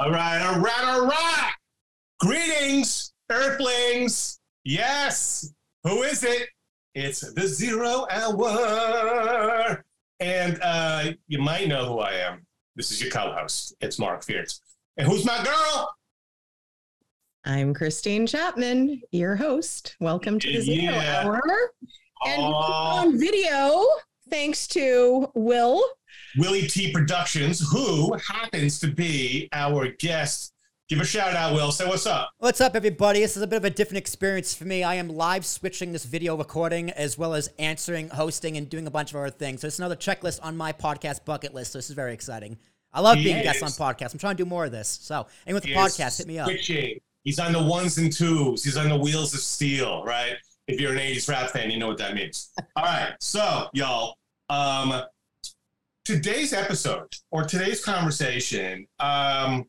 All right, all right, all right. Greetings, Earthlings. Yes. Who is it? It's the zero hour. And uh, you might know who I am. This is your co host. It's Mark Fierce. And who's my girl? I'm Christine Chapman, your host. Welcome to the Zero Yeah. Hour. And on video, thanks to Will. Willy T Productions, who happens to be our guest. Give a shout out, Will. Say what's up. What's up, everybody? This is a bit of a different experience for me. I am live switching this video recording as well as answering, hosting, and doing a bunch of other things. So it's another checklist on my podcast bucket list. So this is very exciting. I love being a guest on podcasts. I'm trying to do more of this. So and with He podcast, hit me up. Switching. He's on the ones and twos. He's on the wheels of steel, right? If you're an 80s rap fan, you know what that means. All right. So, y'all, um, today's episode or today's conversation um,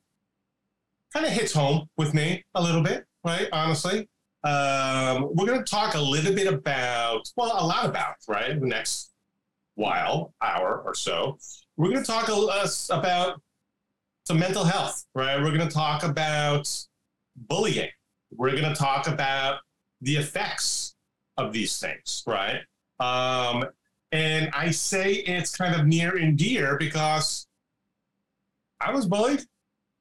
kind of hits home with me a little bit, right? Honestly. Um, we're going to talk a little bit about, well, a lot about, right? The next while, hour or so. We're going to talk a, us about some mental health, right? We're going to talk about bullying. We're going to talk about the effects of these things, right? Um, and I say it's kind of near and dear because I was bullied,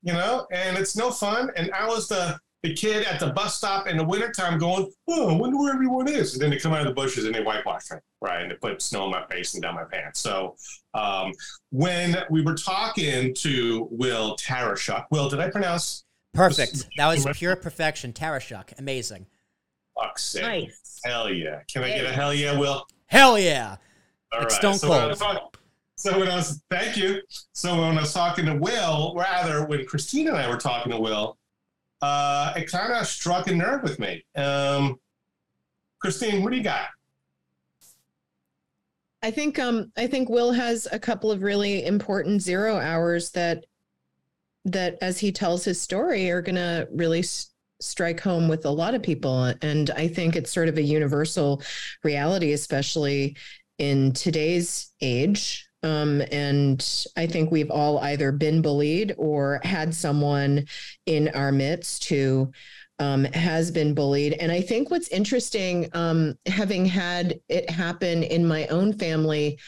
you know, and it's no fun. And I was the the kid at the bus stop in the wintertime going, oh, I wonder where everyone is. And then they come out of the bushes and they whitewash me, right? And they put snow on my face and down my pants. So um, when we were talking to Will Tarashuk, Will, did I pronounce Perfect. That was pure perfection. Tarashuk. Amazing. fuck's sake? Nice. Hell yeah. Can I get a hell yeah, Will? Hell yeah. All Like right. Stone so when I Cold. was talk- so when I was, thank you. So when I was talking to Will, rather when Christine and I were talking to Will, uh, it kind of struck a nerve with me. Um, Christine, what do you got? I think um I think Will has a couple of really important zero hours that that as he tells his story are going to really s- strike home with a lot of people and I think it's sort of a universal reality especially in today's age um, and I think we've all either been bullied or had someone in our midst who um, has been bullied. And I think what's interesting, um, having had it happen in my own family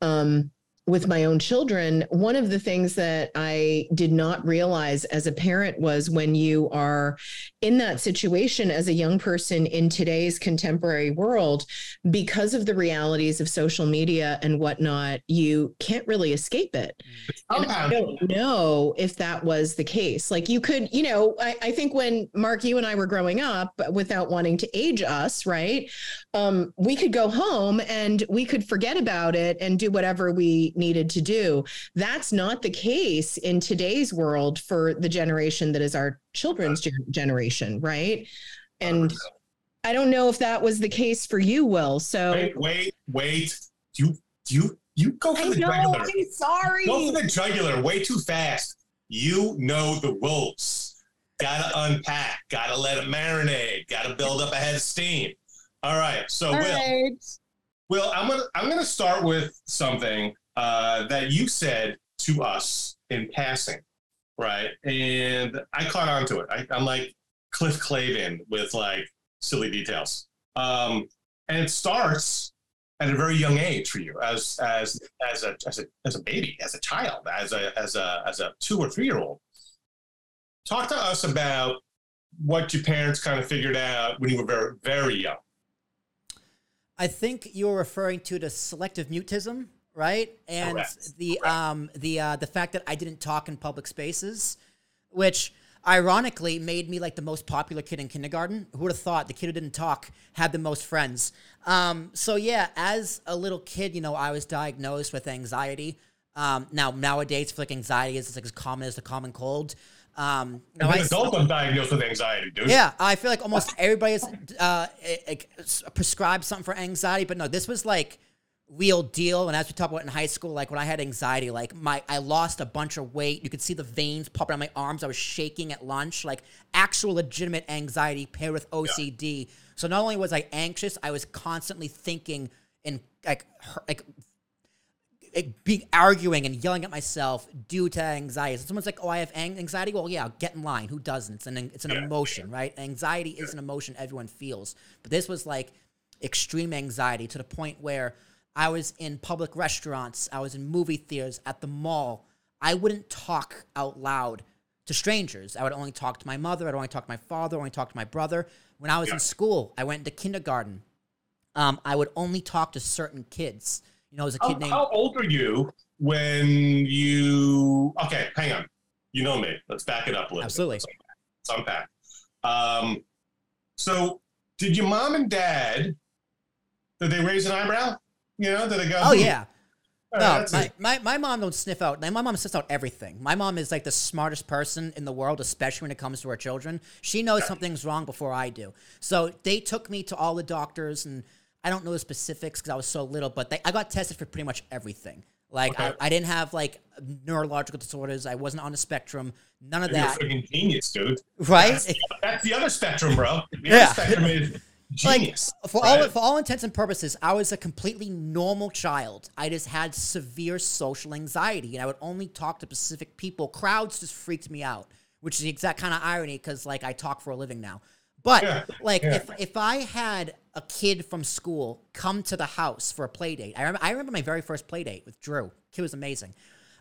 um, with my own children, one of the things that I did not realize as a parent was when you are in that situation as a young person in today's contemporary world, because of the realities of social media and whatnot, you can't really escape it. And I don't know if that was the case. Like you could, you know, I, I think when Mark, you and I were growing up, without wanting to age us, right? Um, we could go home and we could forget about it and do whatever we needed to do. That's not the case in today's world for the generation that is our children's gen- generation, right? And I don't know if that was the case for you, Will. So Wait, wait, wait. You, you, you go for I the know, jugular. I'm sorry. Go for the jugular way too fast. You know the ropes. Gotta unpack. Gotta let it marinate. Gotta build up a head of steam. All right. So, All Will, right. Will, I'm gonna I'm gonna start with something uh, that you said to us in passing, right? And I caught on to it. I, I'm like Cliff Clavin with like silly details. Um, and it starts at a very young age for you, as as as a as a as a baby, as a child, as a as a as a two or three year old. Talk to us about what your parents kind of figured out when you were very very young. I think you're referring to the selective mutism, right? And Correct. the Correct. um the uh the fact that I didn't talk in public spaces, which ironically made me like the most popular kid in kindergarten. Who would have thought the kid who didn't talk had the most friends? Um, so yeah, as a little kid, you know, I was diagnosed with anxiety. Um, now nowadays, like anxiety is like as common as the common cold. Um, I, adult, I'm diagnosed with anxiety, dude. yeah, I feel like almost everybody's uh, eh, eh, s- prescribed something for anxiety, but no, this was like real deal. And as we talked about in high school, like when I had anxiety, like my I lost a bunch of weight. You could see the veins popping on my arms. I was shaking at lunch, like actual legitimate anxiety paired with OCD. So not only was I anxious, I was constantly thinking in like like it, be arguing and yelling at myself due to anxiety. So someone's like, "Oh, I have anxiety." Well, yeah, get in line. Who doesn't? It's an it's an Yeah. emotion, right? Anxiety is an emotion everyone feels, but this was like extreme anxiety to the point where I was in public restaurants, I was in movie theaters, at the mall. I wouldn't talk out loud to strangers. I would only talk to my mother. I'd only talk to my father. I'd only talk to my brother. When I was Yeah. in school, I went into kindergarten. Um, I would only talk to certain kids. You know, as a How, kid named how old are you when you? Okay, hang on. You know me. Let's back it up a little. Absolutely. Bit. Let's unpack. Um, so, did your mom and dad? Did they raise an eyebrow? You know, did they go? Oh "Hmm, yeah. all right, No, that's my, my, my mom don't sniff out. My mom sniffs out everything. My mom is like the smartest person in the world, especially when it comes to her children. She knows something's wrong before I do. So they took me to all the doctors, and I don't know the specifics because I was so little, but they, I got tested for pretty much everything. Like Okay. I, I didn't have like neurological disorders. I wasn't on the spectrum. None of You're a that. freaking genius, dude. Right? That's, that's the other spectrum, bro. The Yeah. spectrum is like genius. for all right? for all intents and purposes, I was a completely normal child. I just had severe social anxiety, and I would only talk to specific people. Crowds just freaked me out, which is the exact kind of irony because like I talk for a living now. But Yeah, like yeah. if if I had a kid from school come to the house for a play date, I remember I remember my very first play date with Drew. Kid was amazing.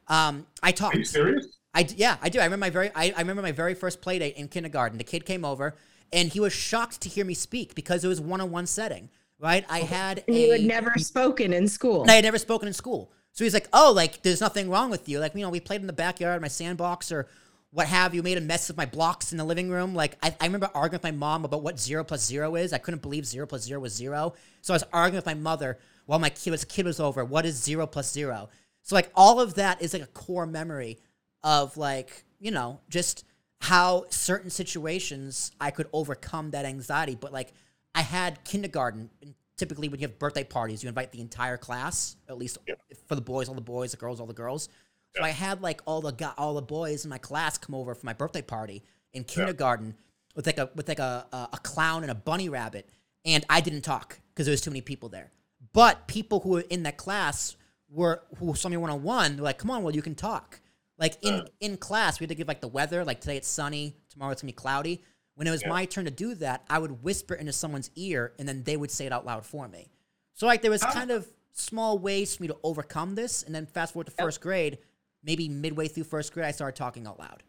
Um, I talked. Are you serious? I yeah, I do. I remember my very I, I remember my very first play date in kindergarten. The kid came over and he was shocked to hear me speak because it was one on one setting. Right? I oh, had And a you had never spoken in school. I had never spoken in school. So he's like, "Oh, like there's nothing wrong with you. Like you know, we played in the backyard, my sandbox, or what have you. Made a mess of my blocks in the living room. Like I, I remember arguing with my mom about what zero plus zero is. I couldn't believe zero plus zero was zero. So I was arguing with my mother while my kid was kid was over. What is zero plus zero? So like all of that is like a core memory of like you know just how certain situations I could overcome that anxiety. But like I had kindergarten. and Typically, when you have birthday parties, you invite the entire class, at least Yeah. for the boys, all the boys, the girls, all the girls. So I had like all the gu- all the boys in my class come over for my birthday party in kindergarten with like a with like a, a, a clown and a bunny rabbit, and I didn't talk because there was too many people there. But people who were in that class were who saw me one on one. They're like, "Come on, well, you can talk." Like in in class, we had to give like the weather. Like today it's sunny, tomorrow it's gonna be cloudy. When it was Yeah. my turn to do that, I would whisper into someone's ear, and then they would say it out loud for me. So like there was kind of small ways for me to overcome this, and then fast forward to first grade, maybe midway through first grade, I started talking out loud.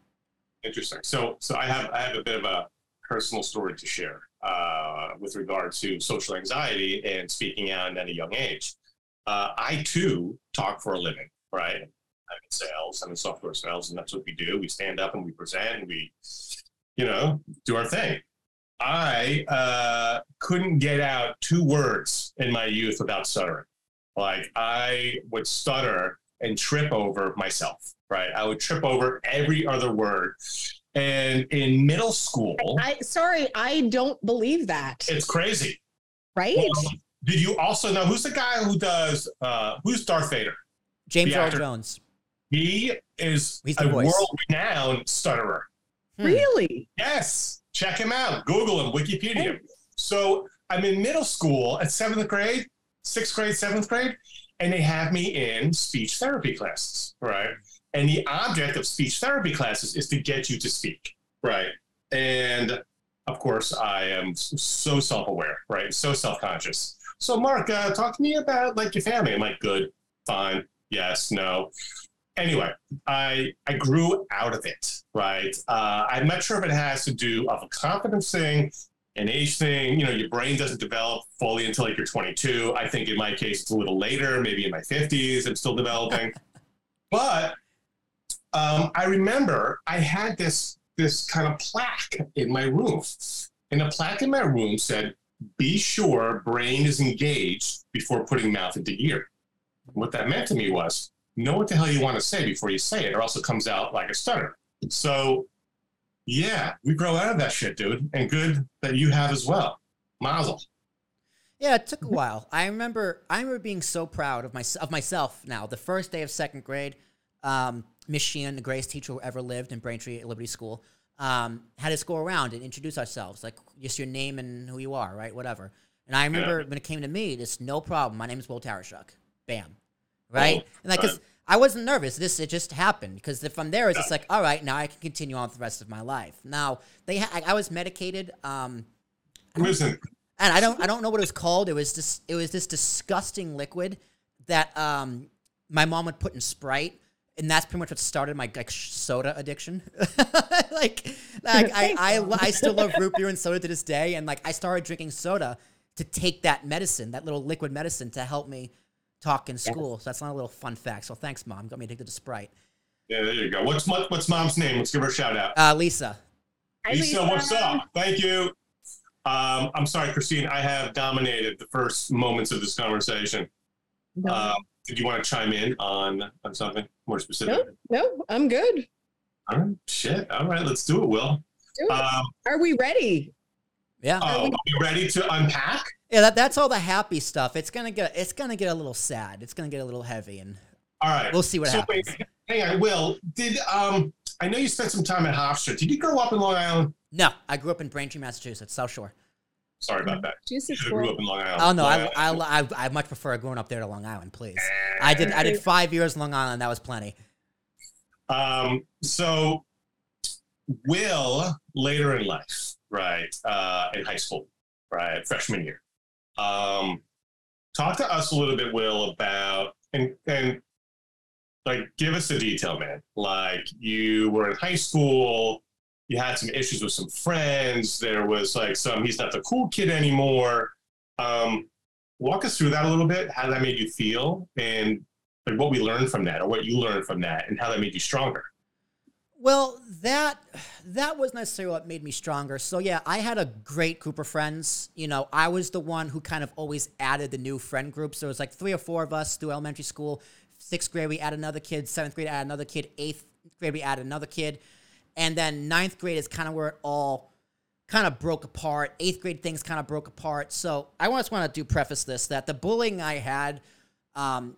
Interesting. So, so I have I have a bit of a personal story to share uh, with regard to social anxiety and speaking out at a young age. Uh, I too talk for a living, right? I'm in sales. I'm in software sales, and that's what we do. We stand up and we present, and we, you know, do our thing. I uh, couldn't get out two words in my youth without stuttering. Like I would stutter and trip over myself, right? I would trip over every other word. And in middle school, I sorry, I don't believe that. it's crazy. Right? Well, did you also know who's the guy who does uh who's Darth Vader? James The Earl Jones. He is He's a voice. world renowned stutterer. Hmm. Really? Yes. Check him out. Google him, Wikipedia. So I'm in middle school at seventh grade, sixth grade, seventh grade, and they have me in speech therapy classes, right? And the object of speech therapy classes is to get you to speak, right? And of course, I am so self aware, right? So self conscious. So, Mark, uh, talk to me about like your family. I'm like, good, fine, yes, no. Anyway, I I grew out of it, right? Uh, I'm not sure if it has to do of a confidence thing, an age thing. You know, your brain doesn't develop fully until like you're 22. I think in my case it's a little later, maybe in my 50s. I'm still developing, but um, I remember I had this this kind of plaque in my room, and the plaque in my room said, "Be sure brain is engaged before putting mouth into ear." What that meant to me was know what the hell you want to say before you say it, or else it comes out like a stutter. So, yeah, we grow out of that shit, dude, and good that you have as well. Mazel. Yeah, it took a while. I remember I remember being so proud of my of myself now. The first day of second grade, um, Miss Sheehan, the greatest teacher who ever lived in Braintree at Liberty School, um, had us go around and introduce ourselves, like just your name and who you are, right? Whatever. And I remember when it came to me, just no problem. My name is Will Tarashuk. Bam. Right? Oh, and like, cause I wasn't nervous. This it just happened because from there it's just like, all right, now I can continue on with the rest of my life. Now they, ha- I, I was medicated. Um, Listen, and I don't I don't know what it was called. It was just it was this disgusting liquid that um my mom would put in Sprite. And that's pretty much what started my like soda addiction. like, like I, I, I still love root beer and soda to this day. And like, I started drinking soda to take that medicine, that little liquid medicine, to help me talk in school. So that's not a little fun fact. So thanks, mom. Got me addicted to Sprite. yeah, there you go. What's mo- what's mom's name? Let's give her a shout out. Uh, Lisa. Hi, Lisa, Lisa. what's up? Thank you. Um, I'm sorry, Christine. I have dominated the first moments of this conversation. No, Um, did you want to chime in on on something more specific? no, no, I'm good. All right, shit. All right, let's do it, Will. Do it. Um, Are we ready? Yeah. oh, are we ready to unpack? Yeah, that, that's all the happy stuff. It's gonna get it's gonna get a little sad. It's gonna get a little heavy, and All right. we'll see what so happens. wait, hang on, Will. Did um I know you spent some time at Hofstra. Did you grow up in Long Island? No, I grew up in Braintree, Massachusetts, South Shore. Sorry about that. Juicy You should have squirrel. grew up in Long Island. Oh no, Long I, Island. I, I, I much prefer growing up there to Long Island, please. I did I did five years in Long Island. That was plenty. Um, so Will later in life, right, uh, in high school, right, freshman year, um, talk to us a little bit, Will, about and and like give us the detail, man. Like you were in high school, you had some issues with some friends. There was like some he's not the cool kid anymore. Um, walk us through that a little bit. How that made you feel, and like what we learned from that, or what you learned from that, and how that made you stronger. Well, that that was necessarily what made me stronger. So yeah, I had a great group of friends. You know, I was the one who kind of always added the new friend groups. There was like three or four of us through elementary school. Sixth grade, we added another kid. Seventh grade, added another kid. Eighth grade, we added another kid. And then ninth grade is kind of where it all kind of broke apart. Eighth grade things kind of broke apart. So I just want to do preface this that the bullying I had um,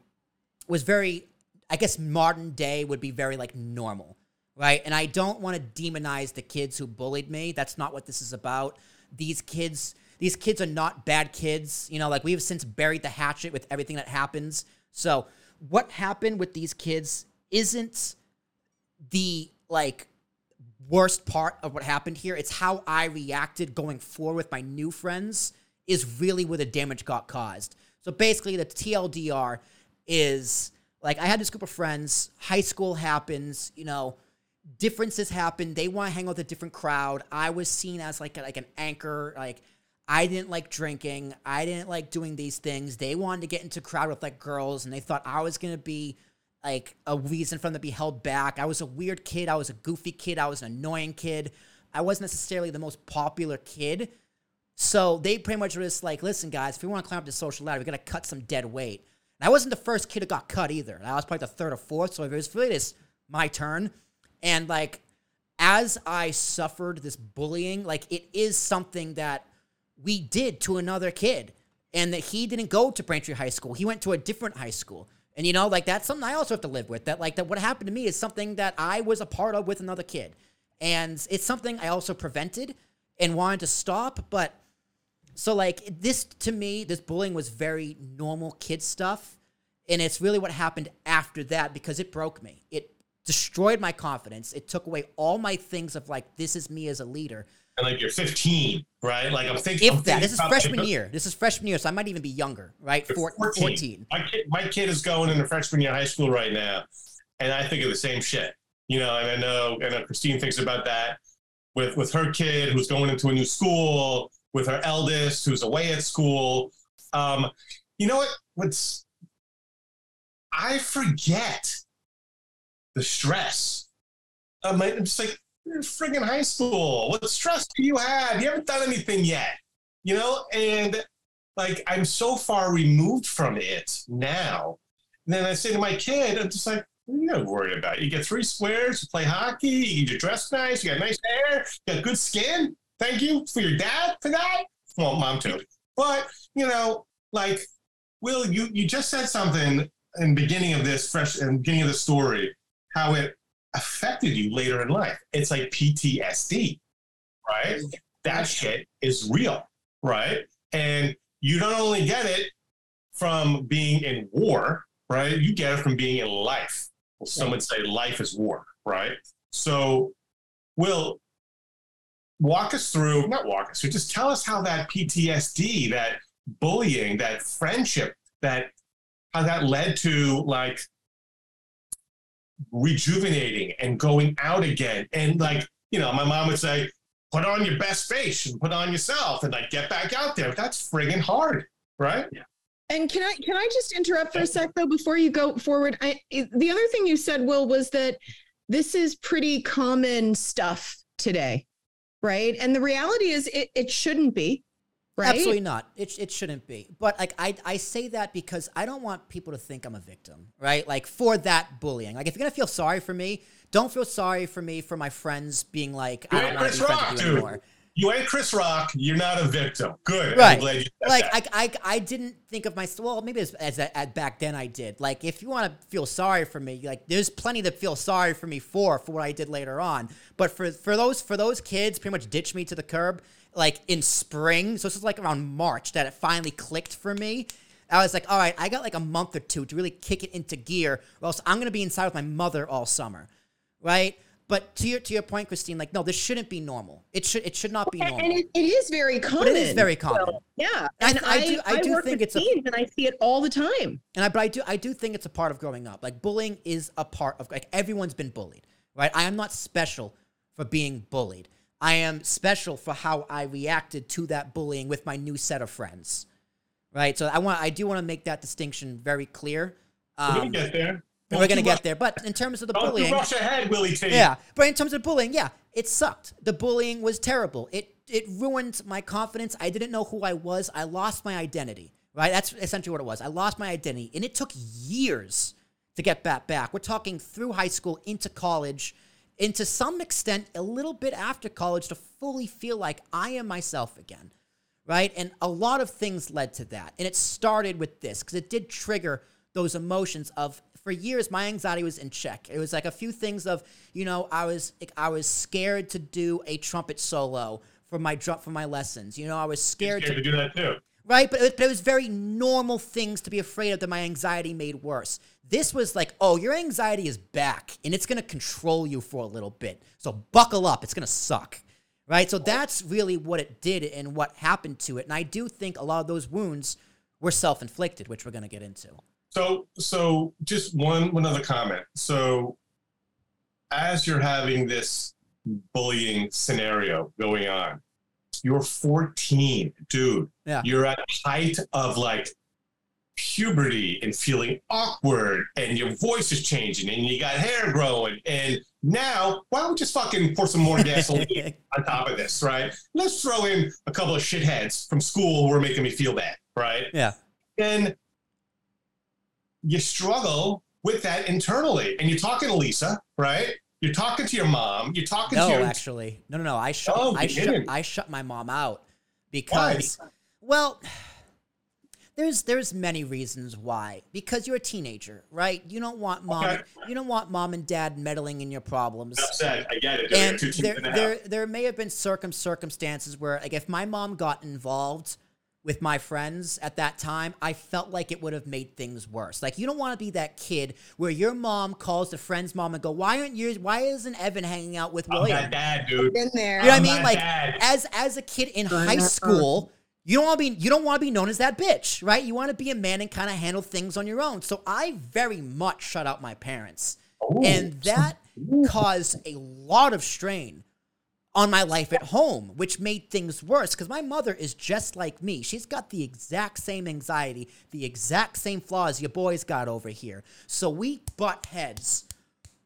was very, I guess modern day would be very like normal, right? And I don't want to demonize the kids who bullied me. That's not what this is about. These kids, these kids are not bad kids. You know, like we have since buried the hatchet with everything that happens. So what happened with these kids isn't the like worst part of what happened here. It's how I reacted going forward with my new friends is really where the damage got caused. So basically, the TLDR is like I had this group of friends. High school happens, you know, differences happen. They want to hang out with a different crowd. I was seen as like a, like an anchor. Like I didn't like drinking. I didn't like doing these things. They wanted to get into crowd with like girls, and they thought I was gonna be like a reason for them to be held back. I was a weird kid. I was a goofy kid. I was an annoying kid. I wasn't necessarily the most popular kid. So they pretty much were just like, listen, guys, if we want to climb up the social ladder, we got to cut some dead weight. And I wasn't the first kid that got cut either. I was probably the third or fourth. So if it was really just my turn. And like, as I suffered this bullying, like it is something that we did to another kid. And that he didn't go to Braintree High School. He went to a different high school. And you know, like that's something I also have to live with. That like that what happened to me is something that I was a part of with another kid. And it's something I also prevented and wanted to stop, but so like this to me, this bullying was very normal kid stuff. And it's really what happened after that because it broke me. It destroyed my confidence. It took away all my things of like, this is me as a leader. And like you're 15, right? Like I'm thinking. If I'm that, thinking this is freshman like, year. This is freshman year, so I might even be younger, right? you're Four, 14. My kid, my kid is going into freshman year high school right now, and I think of the same shit. You know, and I know, and know Christine thinks about that with with her kid who's going into a new school, with her eldest who's away at school. Um, you know what? What's I forget the stress. I'm just like, you're in friggin' high school. What stress do you have? You haven't done anything yet, you know? And like, I'm so far removed from it now. And then I say to my kid, I'm just like, what are you not worried about? You get three squares, you play hockey, you dress nice, you got nice hair, you got good skin. Thank you for your dad for that. Well, mom too. But, you know, like, Will, you, you just said something in the beginning of this fresh in the beginning of the story, how it affected you later in life. It's like PTSD, right? That shit is real, right? And you don't only get it from being in war, right? You get it from being in life. Well, some would say life is war, right? So, Will, walk us through, not walk us through, just tell us how that PTSD, that bullying, that friendship, that how that led to like rejuvenating and going out again. And like, you know, my mom would say, put on your best face and put on yourself and like get back out there. That's friggin' hard, right? Yeah. And can I can I just interrupt for a sec though before you go forward? I the other thing you said, Will, was that this is pretty common stuff today, right? And the reality is it, it shouldn't be. Right? Absolutely not. It, it shouldn't be. But like I, I say that because I don't want people to think I'm a victim, right? Like for that bullying. Like if you're gonna feel sorry for me, don't feel sorry for me for my friends being like, you I don't want to be friends you dude. anymore. You ain't Chris Rock. You're not a victim. Good. Right. like I, I, I didn't think of myself. Well, maybe as, as, as back then I did. Like if you want to feel sorry for me, like there's plenty to feel sorry for me for for what I did later on. But for for those for those kids, pretty much ditch me to the curb like in spring. So this is like around March that it finally clicked for me. I was like, all right, I got like a month or two to really kick it into gear, or else I'm gonna be inside with my mother all summer, right? But to your to your point, Christine, like, no, this shouldn't be normal. It should it should not be normal. And it, it is very common. But it is very common. So, yeah, and I, I, do I, I do think it's a, and I see it all the time. And I but I do I do think it's a part of growing up. Like bullying is a part of like everyone's been bullied, right? I am not special for being bullied. I am special for how I reacted to that bullying with my new set of friends. Right? So I want I do want to make that distinction very clear. Um, we're gonna get there. we're gonna get there. But in terms of the Don't bullying, rush ahead, Willy T. Yeah, but in terms of bullying, yeah, it sucked. The bullying was terrible. It it ruined my confidence. I didn't know who I was. I lost my identity. Right? That's essentially what it was. I lost my identity, and it took years to get that back. We're talking through high school into college and to some extent, a little bit after college to fully feel like I am myself again, right? And a lot of things led to that. And it started with this because it did trigger those emotions of for years my anxiety was in check. It was like a few things of, you know, I was I was scared to do a trumpet solo for my drum for my lessons. You know, I was scared, scared to, to do that too. Right, but it, but it was very normal things to be afraid of that my anxiety made worse. This was like, oh, your anxiety is back and it's going to control you for a little bit. So buckle up. It's going to suck. Right? So that's really what it did and what happened to it. And I do think a lot of those wounds were self-inflicted, which we're going to get into. So so just one one other comment. So as you're having this bullying scenario going on, you're 14, dude. Yeah. You're at height of like puberty and feeling awkward and your voice is changing and you got hair growing and now why don't we just fucking pour some more gasoline on top of this right let's throw in a couple of shitheads from school who are making me feel bad right yeah and you struggle with that internally and you're talking to lisa right you're talking to your mom you're talking no, to your actually no no no i shut oh, i shut i shut my mom out because why? well there's there's many reasons why. Because you're a teenager, right? You don't want mom okay. you don't want mom and dad meddling in your problems. Upset. I get it. And there, there, there may have been circum circumstances where like if my mom got involved with my friends at that time, I felt like it would have made things worse. Like you don't want to be that kid where your mom calls the friend's mom and go, "Why aren't you? Why isn't Evan hanging out with William?" I'm that dad, dude. Been there. You know what I mean? Like dad. as as a kid in high school, you don't want to be you don't want to be known as that bitch, right? You want to be a man and kind of handle things on your own. So I very much shut out my parents. Ooh. And that caused a lot of strain on my life at home, which made things worse because my mother is just like me. She's got the exact same anxiety, the exact same flaws your boys got over here. So we butt heads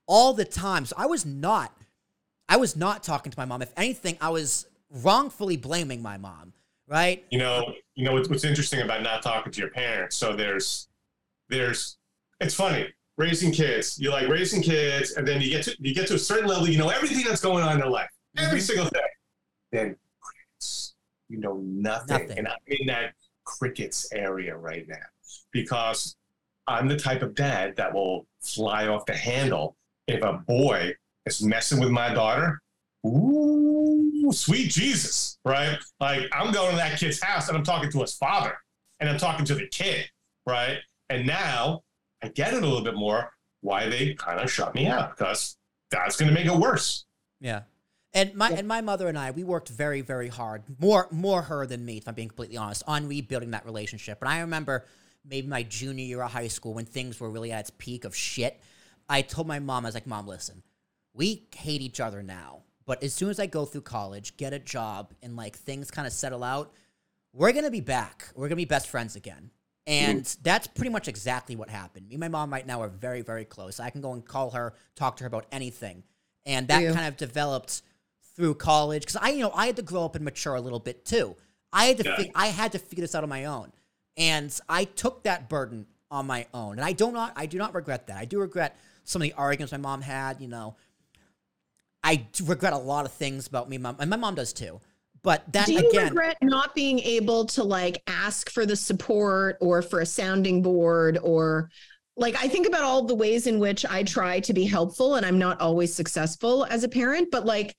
all the time. So I was not I was not talking to my mom. If anything, I was wrongfully blaming my mom right? You know, you know what's, what's interesting about not talking to your parents. So there's, there's, it's funny raising kids. You like raising kids, and then you get to you get to a certain level. You know everything that's going on in their life, every mm-hmm. single thing. Then crickets, you know nothing. nothing, and I'm in that crickets area right now because I'm the type of dad that will fly off the handle if a boy is messing with my daughter. Ooh, sweet Jesus, right? Like I'm going to that kid's house and I'm talking to his father and I'm talking to the kid, right? And now I get it a little bit more why they kind of shut me out because that's going to make it worse. Yeah. And my Yeah. and my mother and I, we worked very, very hard. More more her than me, if I'm being completely honest, on rebuilding that relationship. And I remember maybe my junior year of high school when things were really at its peak of shit. I told my mom, I was like, Mom, listen, we hate each other now. But as soon as I go through college, get a job, and like things kind of settle out, we're gonna be back. We're gonna be best friends again. And mm. that's pretty much exactly what happened. Me and my mom right now are very, very close. I can go and call her, talk to her about anything. And that Yeah. kind of developed through college because I, you know, I had to grow up and mature a little bit too. I had to, Yeah. fi- I had to figure this out on my own, and I took that burden on my own, and I do not, I do not regret that. I do regret some of the arguments my mom had. You know, I do regret a lot of things about me, mom, and my mom does too. But that Do you again, regret not being able to like ask for the support or for a sounding board or like I think about all the ways in which I try to be helpful and I'm not always successful as a parent, but like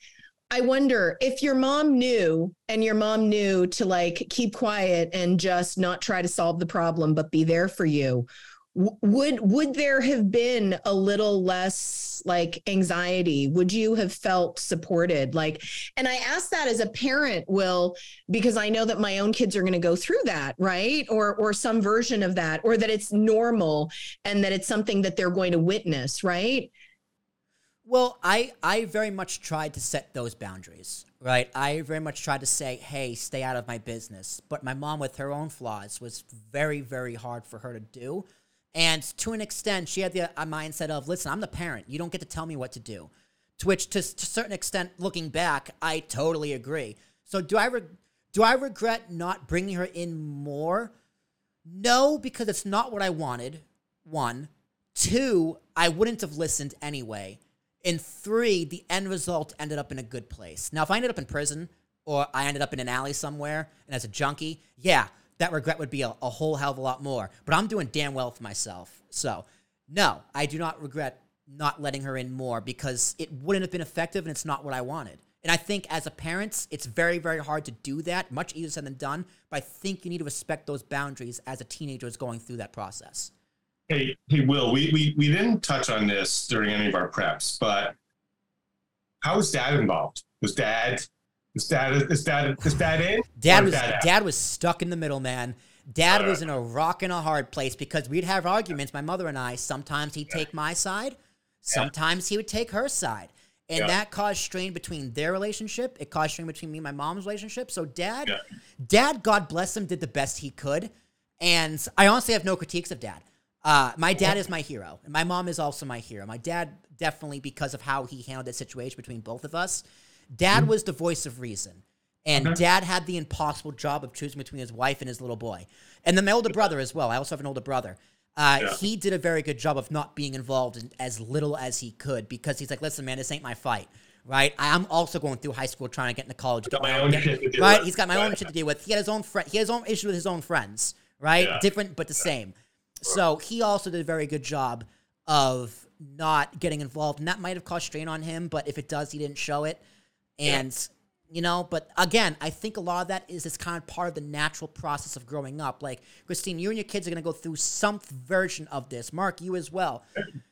I wonder if your mom knew and your mom knew to like keep quiet and just not try to solve the problem but be there for you. Would would there have been a little less like anxiety? Would you have felt supported? Like and I ask that as a parent, Will, because I know that my own kids are going to go through that, right? Or or some version of that, or that it's normal and that it's something that they're going to witness, right? Well, I I very much tried to set those boundaries, right? I very much tried to say, "Hey, stay out of my business." But my mom with her own flaws was very very hard for her to do. And to an extent, she had the a mindset of, "Listen, I'm the parent. You don't get to tell me what to do." To which to, to a certain extent, looking back, I totally agree. So do I re- do I regret not bringing her in more? No, because it's not what I wanted. One, two, I wouldn't have listened anyway. And three, the end result ended up in a good place. Now, if I ended up in prison or I ended up in an alley somewhere and as a junkie, yeah, that regret would be a, a whole hell of a lot more. But I'm doing damn well for myself. So, no, I do not regret not letting her in more because it wouldn't have been effective and it's not what I wanted. And I think as a parent, it's very, very hard to do that. Much easier said than done. But I think you need to respect those boundaries as a teenager is going through that process. Hey, hey, Will, we, we, we didn't touch on this during any of our preps, but how was dad involved? Was dad, is dad, is dad, is dad in? Dad was out? dad was stuck in the middle, man. Dad Uh, was in a rock and a hard place because we'd have arguments, my mother and I. Sometimes he'd take my side, sometimes he would take her side. And Yeah. that caused strain between their relationship. It caused strain between me and my mom's relationship. So dad, Yeah. dad, God bless him, did the best he could. And I honestly have no critiques of dad. Uh, my dad is my hero, and my mom is also my hero. My dad definitely because of how he handled that situation between both of us. Dad was the voice of reason, and Mm-hmm. Okay. dad had the impossible job of choosing between his wife and his little boy, and then my older brother as well. I also have an older brother. Uh, Yeah. He did a very good job of not being involved in as little as he could because he's like, listen, man, this ain't my fight. Right, I'm also going through high school trying to get into college. Got my own get- shit to deal right, with. he's got my own shit to deal with. He had his own friend. He has his own issue with his own friends. Right, Yeah. different but the same. So he also did a very good job of not getting involved, and that might have caused strain on him. But if it does, he didn't show it, and you know. But again, I think a lot of that is this kind of part of the natural process of growing up. Like Christine, you and your kids are gonna go through some version of this. Mark, you as well.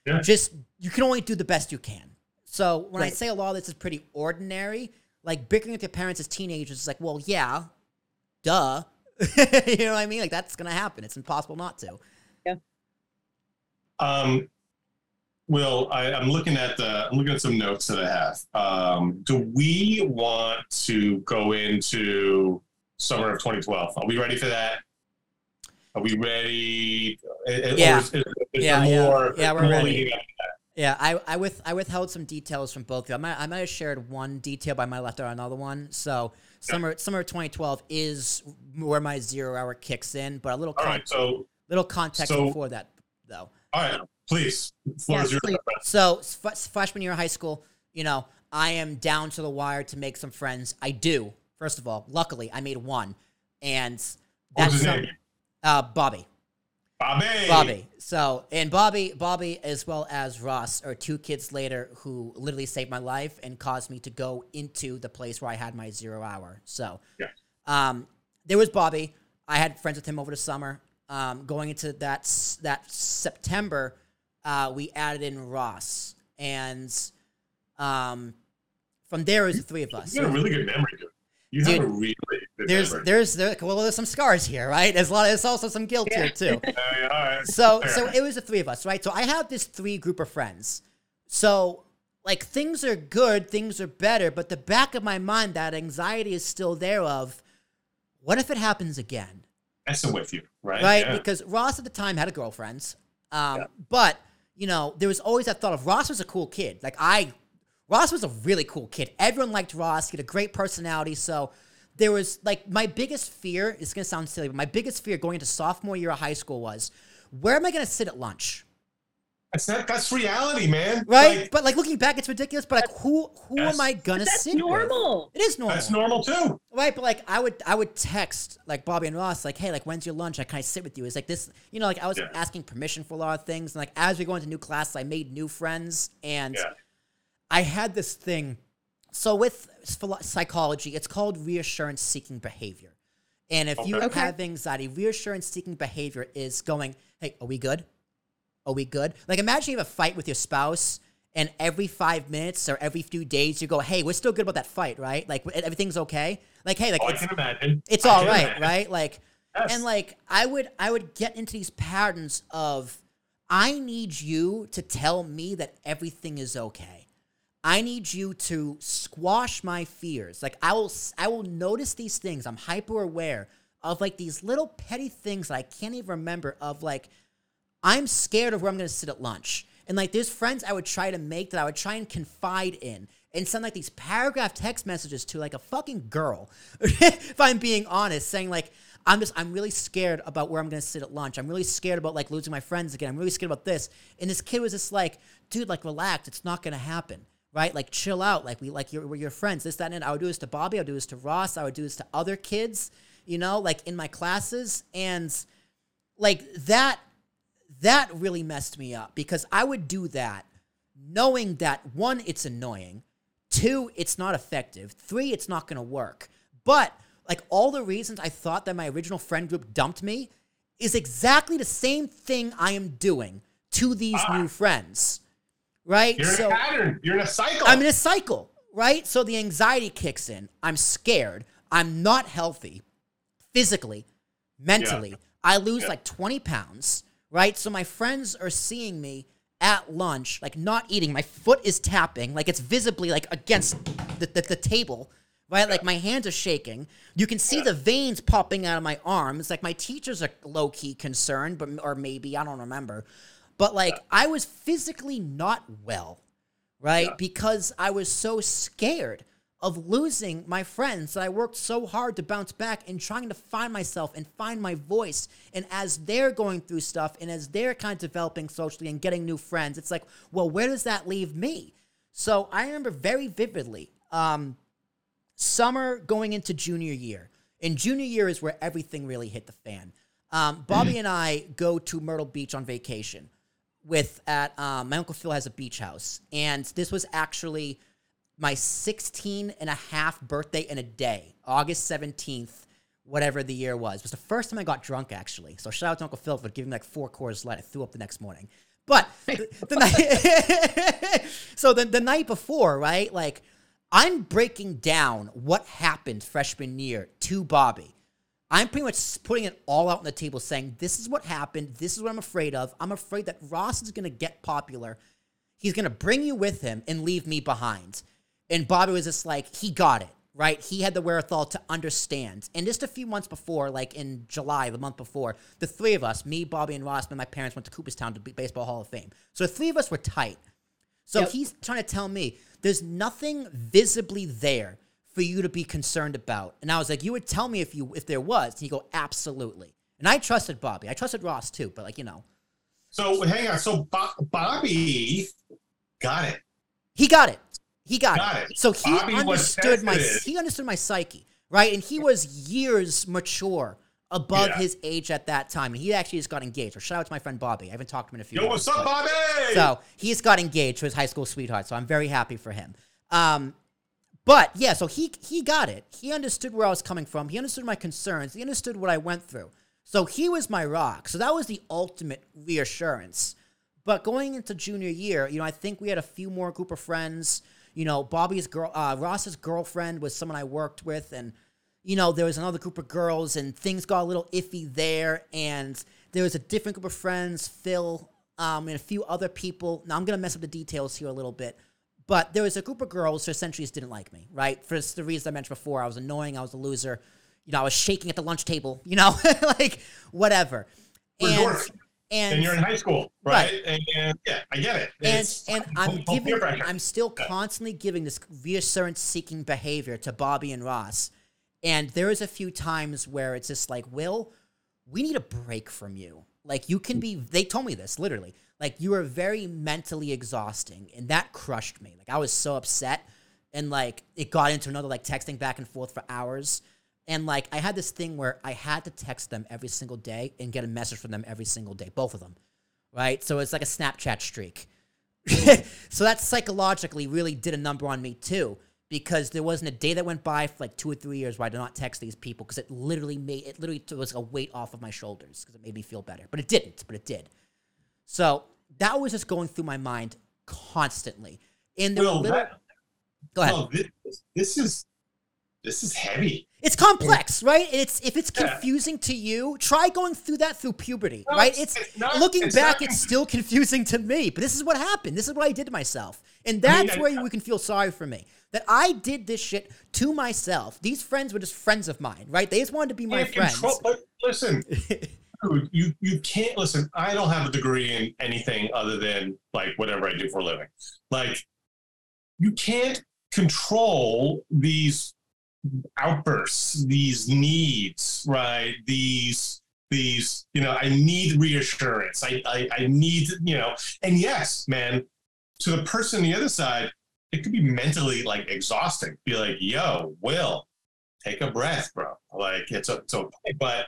Yeah. Just you can only do the best you can. So when I say a lot of this is pretty ordinary, like bickering with your parents as teenagers is like, well, yeah, duh. you know what I mean? Like that's gonna happen. It's impossible not to. Um, Will, I, I'm looking at the, I'm looking at some notes that I have. Um, do we want to go into summer of 2012? Are we ready for that? Are we ready? Uh, or Yeah. is- is- is Yeah, yeah. Yeah, we're ready. Yeah, I I with I withheld some details from both of you. I might I might have shared one detail, but I might have left out another one. So summer summer 2012 is where my zero hour kicks in, but a little All con- right, so little context so- before that though. All right, please. Yes, please. So freshman year of high school, you know, I am down to the wire to make some friends. I do. First of all, luckily I made one, and that's some- uh, Bobby. Bobby. Bobby. So, and Bobby, Bobby, as well as Ross, are two kids later who literally saved my life and caused me to go into the place where I had my zero hour. So, Yeah. um, there was Bobby. I had friends with him over the summer. Um, going into that that September, uh, we added in Ross, and um, from there it was the three of us. You got a really good memory, dude. You Dude, have a really good there's memory. there's there, well there's some scars here, right? There's a lot. There's also some guilt here too. Uh, yeah, all right. So Fair. so it was the three of us, right? So I have this three group of friends. So like things are good, things are better, but the back of my mind, that anxiety is still there of what if it happens again? Messing with you, right? right? Yeah. Because Ross at the time had a girlfriend, um, Yeah. but you know there was always that thought of Ross was a cool kid. Like I, Ross was a really cool kid. Everyone liked Ross. He had a great personality. So there was like my biggest fear. It's gonna sound silly, but my biggest fear going into sophomore year of high school was where am I gonna sit at lunch? That's not, that's reality, man. Right? Like, but like looking back, it's ridiculous. But like who who Yes. am I gonna That's sit? with? normal. It is normal. that's normal too. Right, but like I would I would text like Bobby and Ross like, hey, like when's your lunch? I can I sit with you? It's like this, you know, like I was Yeah. asking permission for a lot of things, and like as we go into new classes, I made new friends, and Yeah. I had this thing. So with psychology, it's called reassurance seeking behavior, and if you Okay. Okay. have anxiety, reassurance seeking behavior is going, hey, are we good? Are we good? Like imagine you have a fight with your spouse. And every five minutes or every few days, you go, "Hey, we're still good about that fight, right? Like everything's okay. Like, hey, like Oh, I it's, can imagine. it's I all right, imagine. right? Like, Yes. and like I would, I would get into these patterns of, I need you to tell me that everything is okay. I need you to squash my fears. Like I will, I will notice these things. I'm hyper aware of like these little petty things that I can't even remember. Of like, I'm scared of where I'm going to sit at lunch. And like, there's friends I would try to make that I would try and confide in and send like these paragraph text messages to like a fucking girl, if I'm being honest, saying like, I'm just, I'm really scared about where I'm to sit at lunch. I'm really scared about like losing my friends again. I'm really scared about this. And this kid was just like, dude, like, relax. It's not to happen. Right? Like, chill out. Like, we, like, you're, we're your friends. This, that, and I would do this to Bobby. I would do this to Ross. I would do this to other kids, you know, like in my classes. And like that that really messed me up because I would do that knowing that one, it's annoying, two, it's not effective, three, it's not going to work. But like all the reasons I thought that my original friend group dumped me is exactly the same thing I am doing to these Ah. new friends. Right? You're in so a pattern. You're in a cycle. I'm in a cycle, right? So the anxiety kicks in. I'm scared. I'm not healthy physically, mentally. I lose Yeah. like 20 pounds, right? So my friends are seeing me at lunch, like not eating. My foot is tapping, like it's visibly like against the, the, the table, right? Like my hands are shaking. You can see the veins popping out of my arms. Like my teachers are low key concerned, but or maybe I don't remember. But like I was physically not well, right? Yeah. Because I was so scared of losing my friends that I worked so hard to bounce back and trying to find myself and find my voice. And as they're going through stuff and as they're kind of developing socially and getting new friends, it's like, well, where does that leave me? So I remember very vividly um, summer going into junior year. And junior year is where everything really hit the fan. Um, Bobby and I go to Myrtle Beach on vacation with at um, my uncle Phil has a beach house, and this was actually my 16 and a half birthday in a day, August 17th, whatever the year was. It was the first time I got drunk, actually. So shout out to Uncle Phil for giving me like four Coors Light. I threw up the next morning. But the, the night, so the, the night before, right? Like, I'm breaking down what happened freshman year to Bobby. I'm pretty much putting it all out on the table saying, this is what happened. This is what I'm afraid of. I'm afraid that Ross is going to get popular. He's going to bring you with him and leave me behind. And Bobby was just like, he got it, right? He had the wherewithal to understand. And just a few months before, like in July, the month before, the three of us, me, Bobby, and Ross, and my parents went to Cooperstown to be Baseball Hall of Fame. So the three of us were tight. So Yep. he's trying to tell me there's nothing visibly there for you to be concerned about. And I was like, you would tell me if you if there was. And he go, absolutely. And I trusted Bobby. I trusted Ross too, but like, you know, so hang on. So Bo- Bobby got it. he got it. He got, Got it. it. So he Bobby understood my he understood my psyche, right? And he was years mature above Yeah. his age at that time. And he actually just got engaged. Or shout out to my friend Bobby. I haven't talked to him in a few Yo, months, what's up, Bobby? So he's got engaged to his high school sweetheart. So I'm very happy for him. Um, but yeah, so he he got it. He understood where I was coming from. He understood my concerns. He understood what I went through. So he was my rock. So that was the ultimate reassurance. But going into junior year, you know, I think we had a few more group of friends. You know, Bobby's girl, uh, Ross's girlfriend was someone I worked with, and you know, there was another group of girls, and things got a little iffy there. And there was a different group of friends, Phil, um, and a few other people. Now I'm gonna mess up the details here a little bit, but there was a group of girls who essentially just didn't like me, right? For the reasons I mentioned before, I was annoying, I was a loser. You know, I was shaking at the lunch table. You know, like whatever. And. And and you're in high school, right? And, and yeah, I get it. and It's and I'm giving. I'm still constantly giving this reassurance seeking behavior to Bobby and Ross. And there is a few times where it's just like, Will, we need a break from you. Like you can be. They told me this literally. Like you are very mentally exhausting, and that crushed me. Like I was so upset, and like it got into another like texting back and forth for hours. And like I had this thing where I had to text them every single day and get a message from them every single day, both of them, right? So it's like a Snapchat streak. so that psychologically really did a number on me too, because there wasn't a day that went by for like two or three years where I did not text these people because it literally made it literally was a weight off of my shoulders because it made me feel better. But it didn't. But it did. So that was just going through my mind constantly. And there were little. that- Go ahead. this, this is this is heavy. It's complex, right? It's if it's Yeah. confusing to you, try going through that through puberty, No, right? it's- It's, not- looking it's back, not it's still confusing to me. But this is what happened. This is what I did to myself, and I mean, that's I- where you can feel sorry for me that I did this shit to myself. These friends were just friends of mine, right? They just wanted to be my friends. control- listen, dude, you you can't listen. I don't have a degree in anything other than like whatever I do for a living. Like you can't control these outbursts, these needs, right? These these you know I need reassurance. I I, I need you know, and yes, man, to the person on the other side, it could be mentally like exhausting. Be like, yo, Will, take a breath, bro. Like it's it's okay, but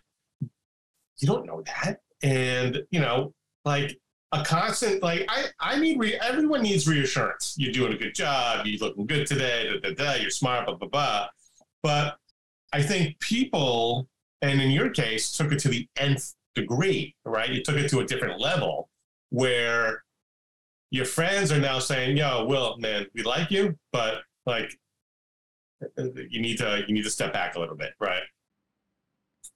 you don't know that, and you know, like a constant like I I need re- everyone needs reassurance. You're doing a good job. You're looking good today. Da, da, da, you're smart. Blah blah blah. But I think people, and in your case, took it to the nth degree. Right? You took it to a different level where your friends are now saying, "Yo, Will, man, we like you, but like." You need to you need to step back a little bit, right?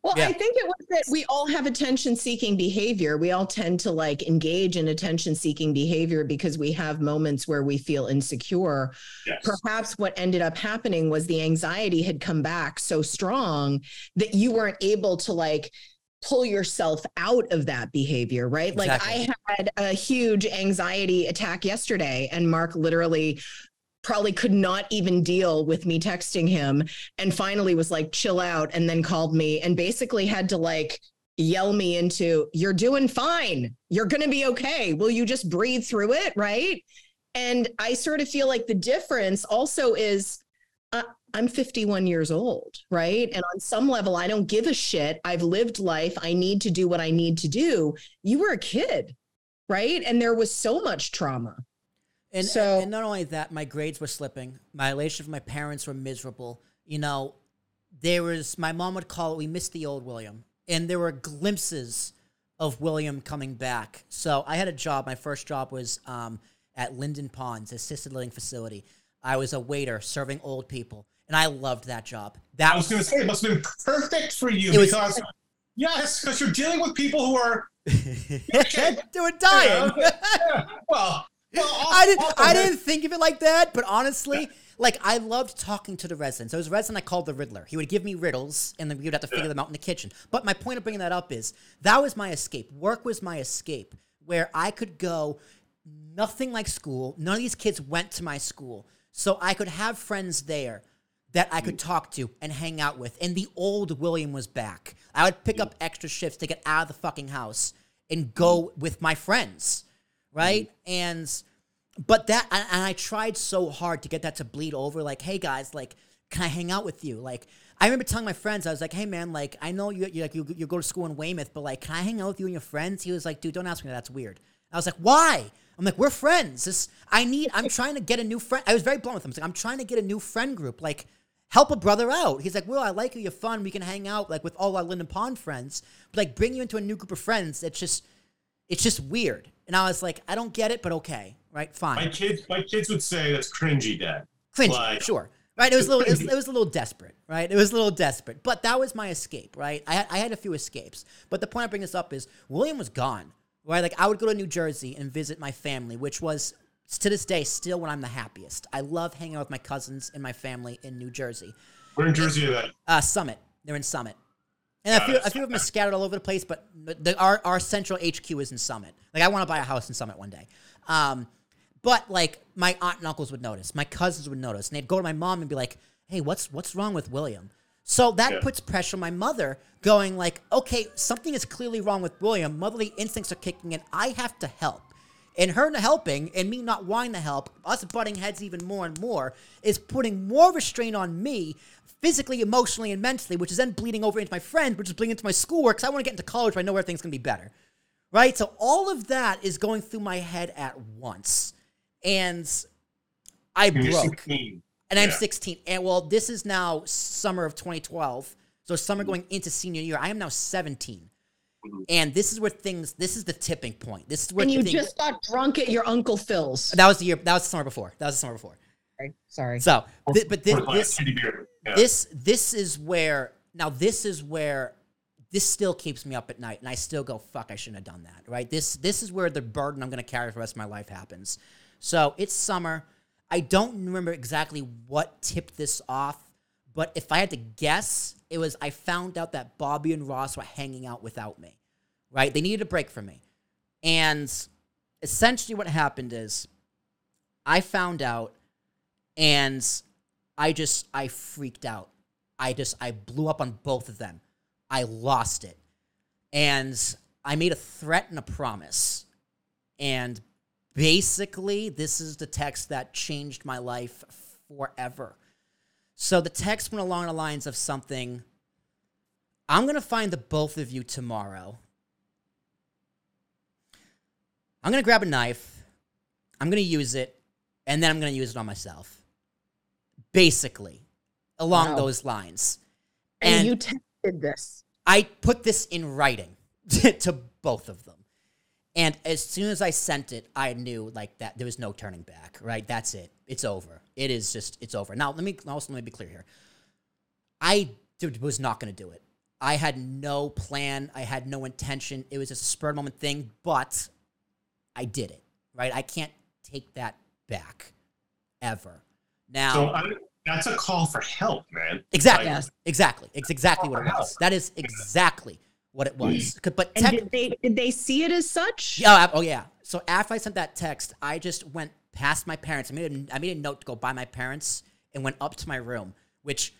Well, Yeah. I think it was that we all have attention seeking behavior. We all tend to like engage in attention seeking behavior because we have moments where we feel insecure. Yes. Perhaps what ended up happening was the anxiety had come back so strong that you weren't able to like pull yourself out of that behavior, right? Like I had a huge anxiety attack yesterday and Mark literally probably could not even deal with me texting him and finally was like chill out and then called me and basically had to like yell me into you're doing fine. You're going to be okay. Will you just breathe through it? Right? And i sort of feel like the difference also is uh, i'm 51 years old right? And on some level i don't give a shit. I've lived life. I need to do what i need to do. You were a kid right? And there was so much trauma And, So- and not only that, my grades were slipping. My relationship with my parents were miserable. You know, there was my mom would call it. We missed the old William, and there were glimpses of William coming back. So I had a job. My first job was um, at Linden Ponds assisted living facility. I was a waiter serving old people, and I loved that job. That I was going to say it must have been perfect for you It was- because yes, because you're dealing with people who are they were dying. Yeah, well. Well I didn't. I didn't think of it like that. But honestly, like I loved talking to the residents. There was a resident I called the Riddler. He would give me riddles, and then we would have to figure them out in the kitchen. But my point of bringing that up is that was my escape. Work was my escape, where I could go. Nothing like school. None of these kids went to my school, so I could have friends there that I could talk to and hang out with. And the old William was back. I would pick up extra shifts to get out of the fucking house and go with my friends, right? And but that and I tried so hard to get that to bleed over. Like, hey guys, like, can I hang out with you? Like, I remember telling my friends, I was like, hey man, like, I know you you like you, you go to school in Weymouth, but like, can I hang out with you and your friends? He was like, dude, don't ask me that. That's weird. I was like, why? I'm like, we're friends. This I need. I'm trying to get a new friend. I was very blunt with him. I was like, I'm trying to get a new friend group. Like, help a brother out. He's like, well, I like you. You're fun. We can hang out like with all our Linden Pond friends. But like bring you into a new group of friends. It's just, it's just weird. And I was like, I don't get it, but okay, right, fine. My kids, my kids would say that's cringy, Dad. Cringy, Like- sure. Right, it was a little, it was, it was a little desperate, right? It was a little desperate, but that was my escape, right? I had, I had a few escapes, but the point I bring this up is William was gone, right? Like I would go to New Jersey and visit my family, which was to this day still when I'm the happiest. I love hanging out with my cousins and my family in New Jersey. We're in Jersey. That Uh, Summit, they're in Summit, and a Got few, it. a few of them are scattered all over the place, but the, our our central HQ is in Summit. Like I want to buy a house in Summit one day. Um, but like my aunt and uncles would notice, my cousins would notice, and they'd go to my mom and be like, "Hey, what's what's wrong with William?" So that Yeah. puts pressure on my mother, going like, "Okay, something is clearly wrong with William. Motherly instincts are kicking in. I have to help." And her helping and me not wanting to help, us butting heads even more and more, is putting more restraint on me physically, emotionally, and mentally, which is then bleeding over into my friends, which is bleeding into my schoolwork because I want to get into college where I know everything's going to be better. Right? So all of that is going through my head at once. And I and you're broke. 16. And I'm 16. And well, this is now summer of 2012. So Mm-hmm. summer going into senior year. I am now 17. Mhm. And this is where things, this is the tipping point. This is where And you things, just got drunk at your Uncle Phil's. that was the year, that was the summer before. That was the summer before. Sorry. Sorry. So, thi- but thi- Fourth this, shitty beer. This this is where now this is where this still keeps me up at night and i still go fuck i shouldn't have done that right? This this is where the burden i'm to carry for the rest of my life happens. So it's summer. I don't remember exactly what tipped this off but if i had to guess it was i found out that bobby and ross were hanging out without me right? They needed a break from me. And essentially what happened is i found out and I just I freaked out. I just I blew up on both of them. I lost it. And I made a threat and a promise. And basically this is the text that changed my life forever. So the text went along the lines of something I'm going to find the both of you tomorrow. I'm going to grab a knife. I'm going to use it and then I'm going to use it on myself basically along Wow. those lines. and, And, you tested this. I put this in writing to both of them. And as soon as I sent it, I knew like that there was no turning back, right? That's it. It's over. It is just it's over. Now, let me also let me be clear here. I was not going to do it. I had no plan. I had no intention. It was just a spur of the moment thing, but I did it, right? I can't take that back ever. Now, so I, that's a call for help, man. Exactly. Like, Yes. Exactly. It's exactly what it Wow. was. That is exactly what it was. Mm. But And tech, did they did they see it as such? yeah, oh, oh yeah. So after I sent that text, I just went past my parents. I made a, I made a note to go by my parents and went up to my room, which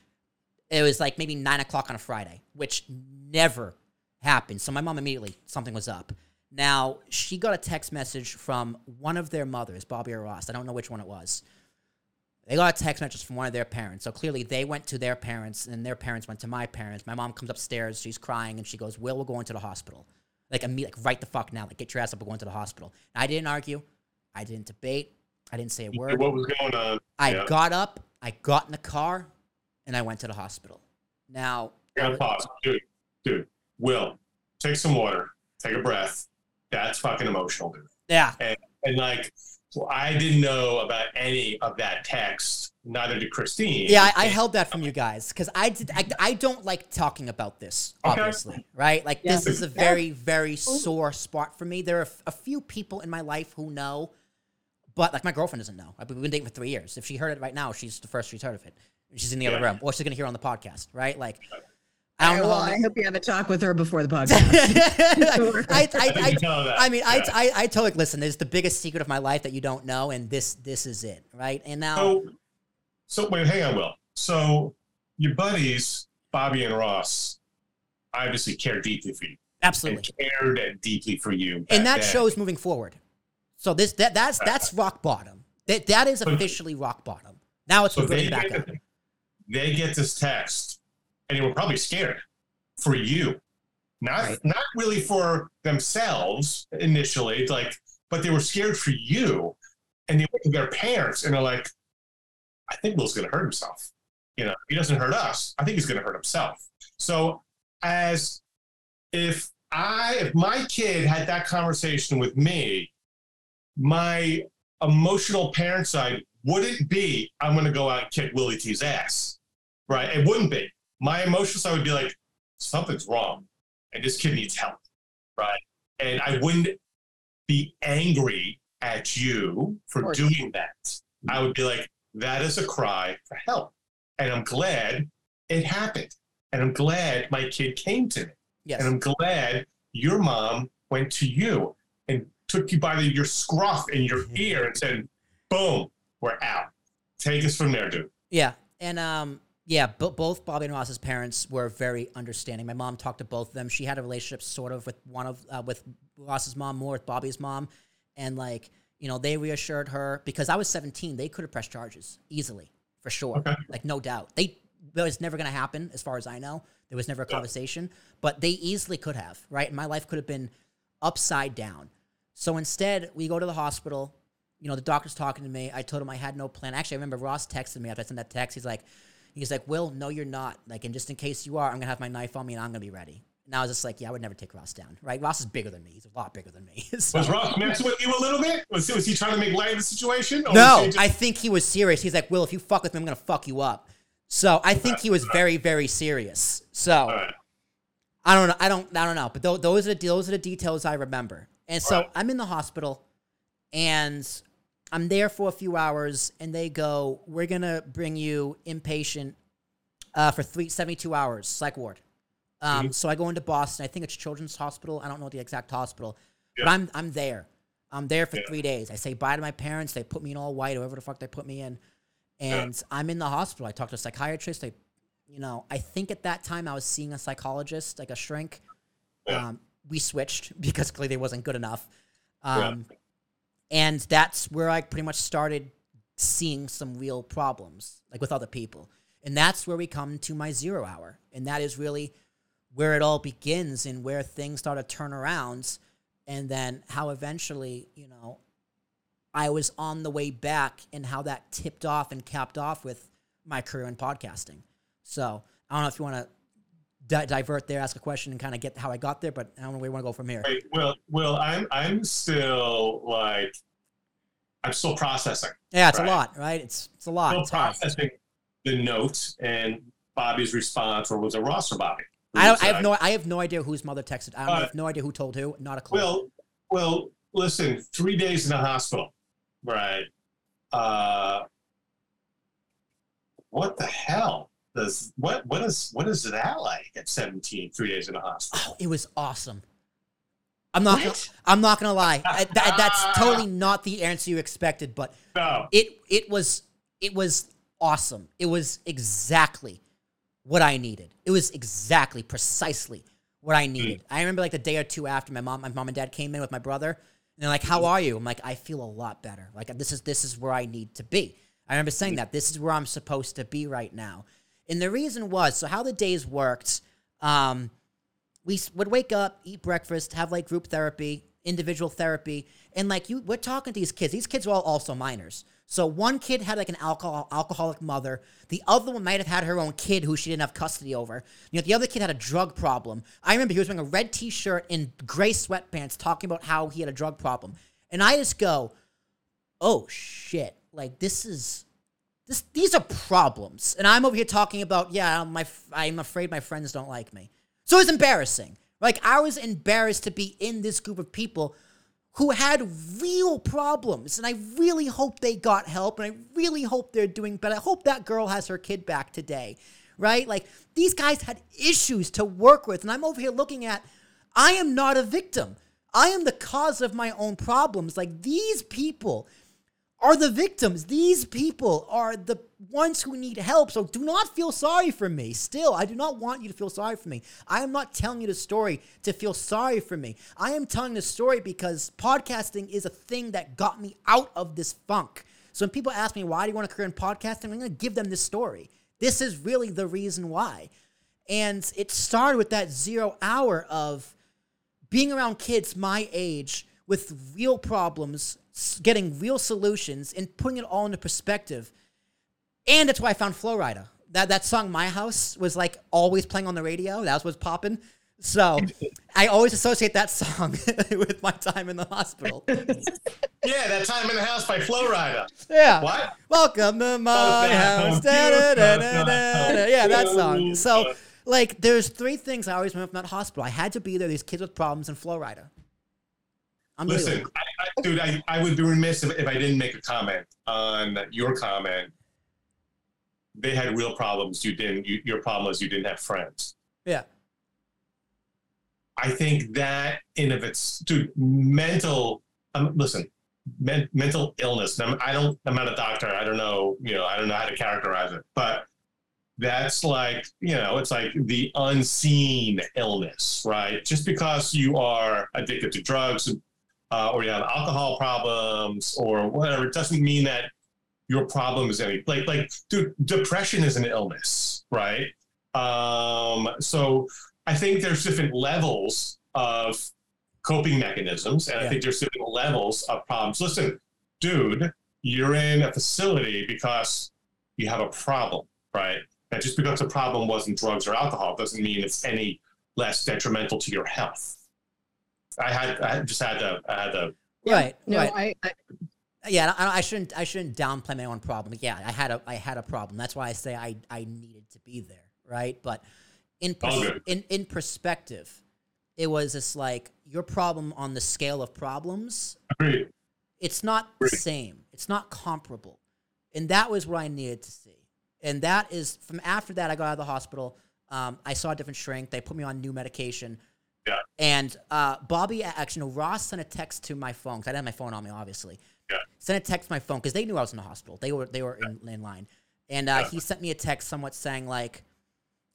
it was like maybe nine o'clock on a Friday, which never happened. So my mom immediately something was up. Now she got a text message from one of their mothers, Bobby or Ross. I don't know which one it was. They got a text message from one of their parents. So clearly they went to their parents and their parents went to my parents. My mom comes upstairs, she's crying, and she goes, Will, we're going to the hospital. Like, immediately, like right the fuck now. Like, get your ass up, we're going to the hospital. And I didn't argue. I didn't debate. I didn't say a word. what was going on? I Yeah. got up, I got in the car, and I went to the hospital. Now, gotta pause, dude. Dude, Will, take some water, take a breath. That's fucking emotional, dude. yeah, And like, well, I didn't know about any of that text. Neither did Christine. yeah, I, I held that from you guys because I did. I, I don't like talking about this, Okay. obviously, right? Like Yeah. this is a very, very sore spot for me. There are a few people in my life who know, but like my girlfriend doesn't know. I've been we've been dating for three years. If she heard it right now, she's the first she's heard of it. She's in the other room, or she's gonna hear it on the podcast, right? Like, I don't know. well, how I hope you have a talk with her before the podcast. I, I, I I, didn't know that. I mean, Yeah. I, I, I tell like, listen, there's the biggest secret of my life that you don't know, and this, this is it, right? And now, So, so wait, hang on, Will. So your buddies, Bobby and Ross, obviously care deeply for you absolutely, and cared deeply for you. and that then. shows moving forward. So this, that, that's, uh, that's rock bottom. That, that is But- officially rock bottom. Now it's So moving they back get, up. they get this text, and they were probably scared for you, not Right. not really for themselves initially, like, but they were scared for you, and they went to their parents, and they're like, "I think Will's going to hurt himself." You know, he doesn't hurt us. I think he's going to hurt himself. So, as if I, if my kid had that conversation with me, my emotional parent side wouldn't be, I'm going to go out and kick Willy T's ass, right? It wouldn't be. My emotional side would be like, something's wrong, and this kid needs help, right? And I wouldn't be angry at you for doing that. I would be like, that is a cry for help. And I'm glad it happened. And I'm glad my kid came to me. Yes. And I'm glad your mom went to you and took you by the, your scruff and your ear and said, boom, we're out. Take us from there, dude. Yeah, and um, yeah, b- both Bobby and Ross's parents were very understanding. My mom talked to both of them. She had a relationship sort of with one of uh, with Ross's mom, more with Bobby's mom, and like you know they reassured her because I was 17. They could have pressed charges easily for sure, Okay. like no doubt. They that was never going to happen as far as I know. There was never a Yeah. conversation, but they easily could have. Right, and my life could have been upside down. So instead, we go to the hospital. You know, the doctor's talking to me. I told him I had no plan. Actually, I remember Ross texted me after I sent that text. He's like, he's like, Will, no, you're not. Like, and just in case you are, I'm gonna have my knife on me and I'm gonna be ready. And I was just like, yeah, I would never take Ross down, right? Ross is bigger than me. He's a lot bigger than me. So- Was Ross messing with you a little bit? Was, was he trying to make light of the situation? Or no, just- I think he was serious. He's like, Will, if you fuck with me, I'm gonna fuck you up. So I think he was very, very serious. So right. I don't know. I don't. I don't know. But th- those are the those are the details I remember. And so Right. I'm in the hospital, and I'm there for a few hours, and they go, "We're gonna bring you inpatient uh, for three, 72 hours, psych ward." Um, Mhm. So I go into Boston. I think it's Children's Hospital. I don't know the exact hospital, but I'm I'm there. I'm there for Yeah. three days. I say bye to my parents. They put me in all white, or whatever the fuck they put me in, and I'm in the hospital. I talk to a psychiatrist. They you know, I think at that time I was seeing a psychologist, like a shrink. Yeah. Um, we switched because clearly it wasn't good enough. Yeah. And that's where I pretty much started seeing some real problems, like with other people. And that's where we come to my zero hour. And that is really where it all begins and where things start to turn around. And then how eventually, you know, I was on the way back and how that tipped off and capped off with my career in podcasting. So I don't know if you want to di- divert there, ask a question, and kind of get how I got there, but I don't know where you want to go from here. Well, well, I'm I'm still like I'm still processing. Yeah, it's Right. a lot, right? It's it's a lot. Still It's hard. processing the note and Bobby's response, or was it Ross or Bobby? I, don't, I have uh, no I have no idea whose mother texted. I, don't, I Uh, have no idea who told who. Not a clue. Well, well, listen. Three days in the hospital, right? Uh, what the hell what what is what is that like at 17? Three days in a hospital. oh, it was awesome. I'm not. Gonna, I'm not gonna lie. I, that, that's totally not the answer you expected, but No, it it was it was awesome. It was exactly what I needed. It was exactly precisely what I needed. Mm. I remember like the day or two after my mom my mom and dad came in with my brother and they're like, "How mm. are you?" I'm like, "I feel a lot better. Like this is this is where I need to be." I remember saying mm. that this is where I'm supposed to be right now. And the reason was so how the days worked um we would wake up, eat breakfast, have like group therapy, individual therapy, and like you, we're talking to these kids. These kids are all also minors. So one kid had like an alcohol alcoholic mother. The other one might have had her own kid who she didn't have custody over. You know, the other kid had a drug problem. I remember he was wearing a red T-shirt and gray sweatpants, talking about how he had a drug problem. And I just go, "Oh shit! Like this is." This, these are problems, and I'm over here talking about, yeah, my, I'm afraid my friends don't like me. So it's embarrassing. Like I was embarrassed to be in this group of people who had real problems, and I really hope they got help, and I really hope they're doing better. I hope that girl has her kid back today, right? Like these guys had issues to work with, and I'm over here looking at, I am not a victim. I am the cause of my own problems. Like these people are the victims. These people are the ones who need help. So do not feel sorry for me. Still, I do not want you to feel sorry for me. I am not telling you the story to feel sorry for me. I am telling the story because podcasting is a thing that got me out of this funk. So when people ask me, why do you want a career in podcasting? I'm going to give them this story. This is really the reason why. And it started with that zero hour of being around kids my age with real problems, getting real solutions, and putting it all into perspective. And that's why I found Flo Rida. that that song "My House" was like always playing on the radio. That was what's popping. So I always associate that song with my time in the hospital. Yeah, that time in the house by Flo Rida. Yeah. What? Welcome to my house. Da, da, da. Yeah, that song. So like there's three things I always remember from that hospital. I had to be there, these kids with problems and Flo Rida. Listen, I, I, dude, I, I would be remiss if, if I didn't make a comment on your comment. They had real problems. You didn't. You, your problem is you didn't have friends. Yeah. I think that in of its dude, mental. Um, listen, men, mental illness. I'm, I don't. I'm not a doctor. I don't know. You know. I don't know how to characterize it. But that's like you know. It's like the unseen illness, right? Just because you are addicted to drugs uh, or you have alcohol problems or whatever, it doesn't mean that your problem is any like like dude, depression is an illness, right? Um, so I think there's different levels of coping mechanisms, and yeah. I think there's different levels of problems. Listen, dude, you're in a facility because you have a problem, right? And just because the problem wasn't drugs or alcohol doesn't mean it's any less detrimental to your health. I had, I just had to, I had to. Right. No, right. I, I yeah, I, I, shouldn't. I shouldn't downplay my own problem. Yeah, I had a. I had a problem. That's why I say I. I needed to be there, right? But in pers- in in perspective, it was just like your problem on the scale of problems. Agreed. It's not Agreed. the same. It's not comparable, and that was what I needed to see. And that is from after that, I got out of the hospital. Um, I saw a different shrink. They put me on new medication. Yeah. And uh, Bobby, actually, no, Ross sent a text to my phone because I didn't have my phone on me, obviously. Yeah. Sent a text to my phone because they knew I was in the hospital. They were they were yeah. in, in, line, and uh, yeah. he sent me a text, somewhat saying like,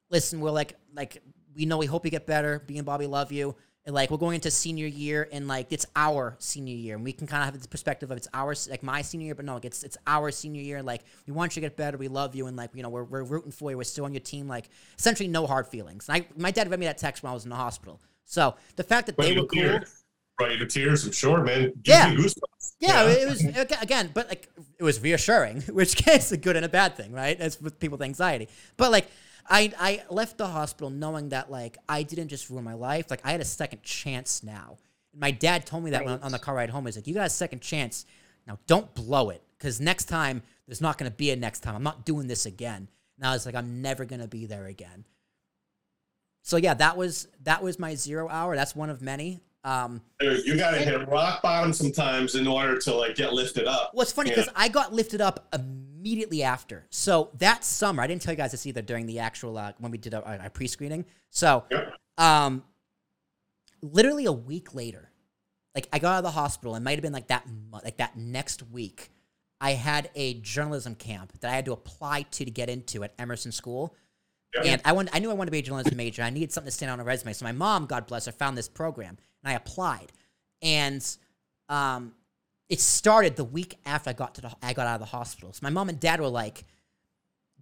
"Listen, we're like like we know we hope you get better. Me and Bobby love you." And like we're going into senior year, and like it's our senior year, and we can kind of have the perspective of it's our like my senior year, but no, like it's it's our senior year. Like we want you to get better, we love you, and like you know we're, we're rooting for you. We're still on your team. Like essentially no hard feelings. And I my dad read me that text when I was in the hospital. So the fact that they were cool, right? The tears, I'm sure, man. Yeah. yeah, yeah, it was again, but like it was reassuring, which is a good and a bad thing, right? As with people with anxiety. But like I I left the hospital knowing that like I didn't just ruin my life, like I had a second chance now. My dad told me that right. when, on the car ride home. He's like, "You got a second chance. Now don't blow it, because next time there's not going to be a next time. I'm not doing this again." And I was like, "I'm never going to be there again." So yeah, that was that was my zero hour. That's one of many. Um, Dude, you got to hit rock bottom sometimes in order to like get lifted up. Well, it's funny because I got lifted up immediately after. So that summer, I didn't tell you guys this either during the actual uh, when we did our, our pre-screening. So, um, literally a week later, like I got out of the hospital. It might have been like that, like that next week. I had a journalism camp that I had to apply to to get into at Emerson School. Yeah. And I want, I knew I wanted to be a journalism major. I needed something to stand on a resume. So my mom, God bless her, found this program and I applied. And um, it started the week after I got to the, I got out of the hospital. So my mom and dad were like,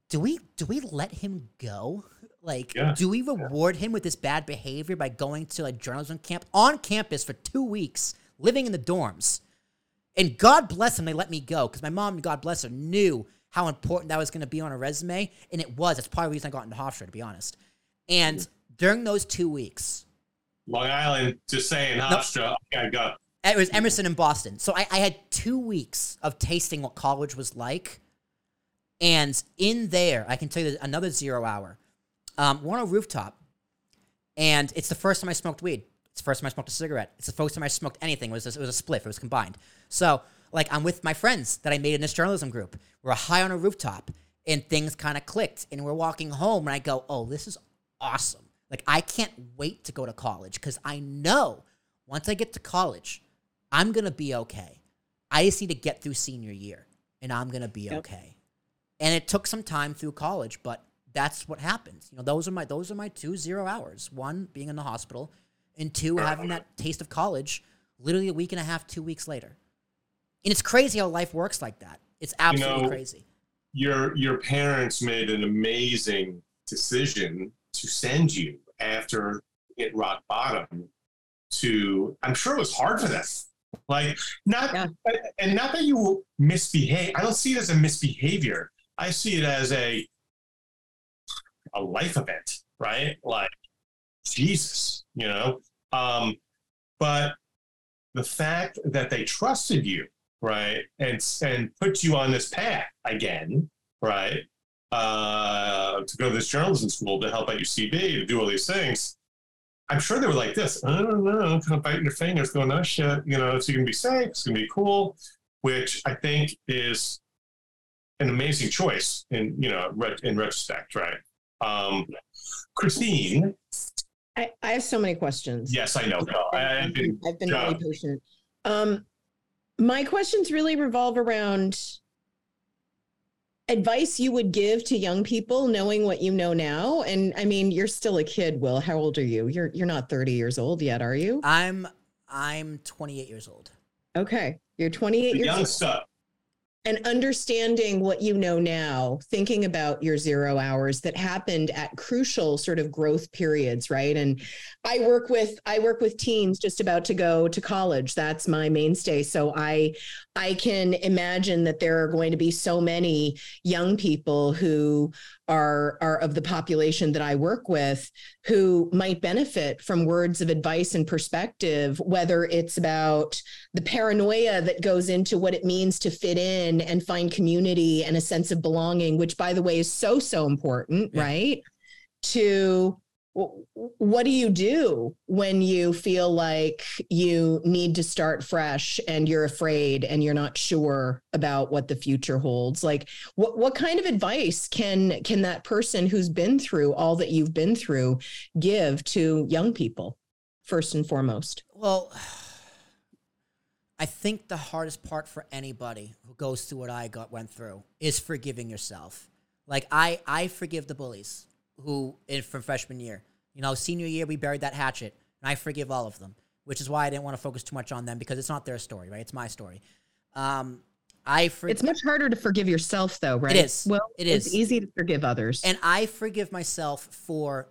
"Do we do we let him go? Like, yeah. do we reward him with this bad behavior by going to a journalism camp on campus for two weeks, living in the dorms?" And God bless him, they let me go because my mom, God bless her, knew how important that was going to be on a resume, and it was. That's part of the reason I got into Hofstra, to be honest. And during those two weeks, Long Island, just saying, Hofstra, no, gotta go. It was Emerson in Boston. So I, I had two weeks of tasting what college was like. And in there, I can tell you another zero hour. Um, we're on a rooftop, and it's the first time I smoked weed. It's the first time I smoked a cigarette. It's the first time I smoked anything. It was a, it was a spliff. It was combined. So like I'm with my friends that I made in this journalism group. We're high on a rooftop and things kind of clicked. And we're walking home and I go, oh, this is awesome. Like I can't wait to go to college because I know once I get to college, I'm gonna be okay. I just need to get through senior year and I'm gonna be yep. okay. And it took some time through college, but that's what happens. You know, those are my those are my two zero hours. One being in the hospital, and two having that taste of college literally a week and a half, two weeks later. And it's crazy how life works like that. It's absolutely you know, crazy. Your your parents made an amazing decision to send you after hit rock bottom to I'm sure it was hard for them. Like not yeah. and not that you misbehave. I don't see it as a misbehavior. I see it as a a life event, right? Like, Jesus, you know? Um, but the fact that they trusted you, right, and and put you on this path again, right, uh, to go to this journalism school to help out UCB to do all these things. I'm sure they were like this. I don't know, kind of biting their fingers, going, "Oh shit," you know, it's gonna be safe, it's gonna be cool, which I think is an amazing choice in you know in retrospect, right? Um, Christine, I, I have so many questions. Yes, I know. No, I, have been, I've been really patient. Um, my questions really revolve around advice you would give to young people knowing what you know now. And i mean you're still a kid will. How old are you? You're you're not 30 years old yet are you? I'm i'm 28 years old. Okay. You're 28 the years young old. stuff and understanding what you know now thinking about your zero hours that happened at crucial sort of growth periods right? And i work with i work with teens just about to go to college. That's my mainstay. So i i can imagine that there are going to be so many young people who are are of the population that I work with who might benefit from words of advice and perspective whether it's about the paranoia that goes into what it means to fit in and find community and a sense of belonging which by the way is so so important yeah. right to what do you do when you feel like you need to start fresh and you're afraid and you're not sure about what the future holds? Like what what kind of advice can can that person who's been through all that you've been through give to young people first and foremost? Well I think the hardest part for anybody who goes through what I got went through is forgiving yourself. Like I I forgive the bullies who in from freshman year. You know, senior year we buried that hatchet, and I forgive all of them, which is why I didn't want to focus too much on them because it's not their story, right? It's my story. Um, I for- it's much harder to forgive yourself, though, right? It is. Well, it is. It's easy to forgive others, and I forgive myself for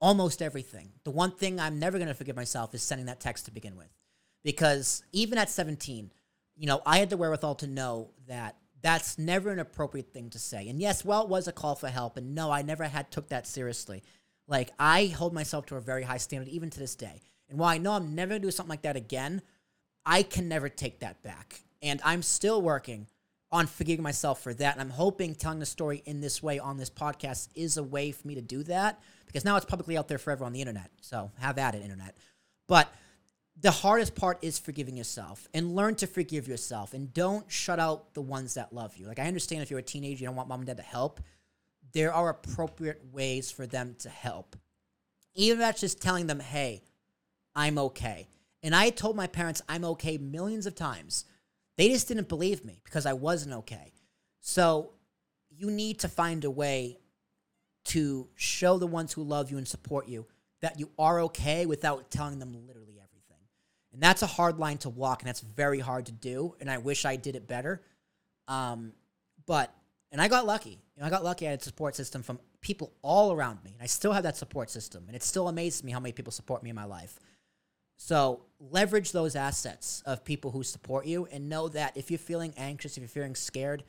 almost everything. The one thing I'm never going to forgive myself is sending that text to begin with, because even at 17, you know, I had the wherewithal to know that that's never an appropriate thing to say. And yes, well, it was a call for help, and no, I never had took that seriously. Like I hold myself to a very high standard even to this day. And while I know I'm never gonna do something like that again, I can never take that back. And I'm still working on forgiving myself for that. And I'm hoping telling the story in this way on this podcast is a way for me to do that because now it's publicly out there forever on the internet. So have at it, internet. But the hardest part is forgiving yourself and learn to forgive yourself and don't shut out the ones that love you. Like, I understand if you're a teenager, you don't want mom and dad to help. There are appropriate ways for them to help. Even that's just telling them, hey, I'm okay. And I told my parents I'm okay millions of times. They just didn't believe me because I wasn't okay. So you need to find a way to show the ones who love you and support you that you are okay without telling them literally and that's a hard line to walk, and that's very hard to do. And I wish I did it better. Um, but and I got lucky. You know, I got lucky. I had a support system from people all around me, and I still have that support system. And it still amazes me how many people support me in my life. So leverage those assets of people who support you, and know that if you're feeling anxious, if you're feeling scared,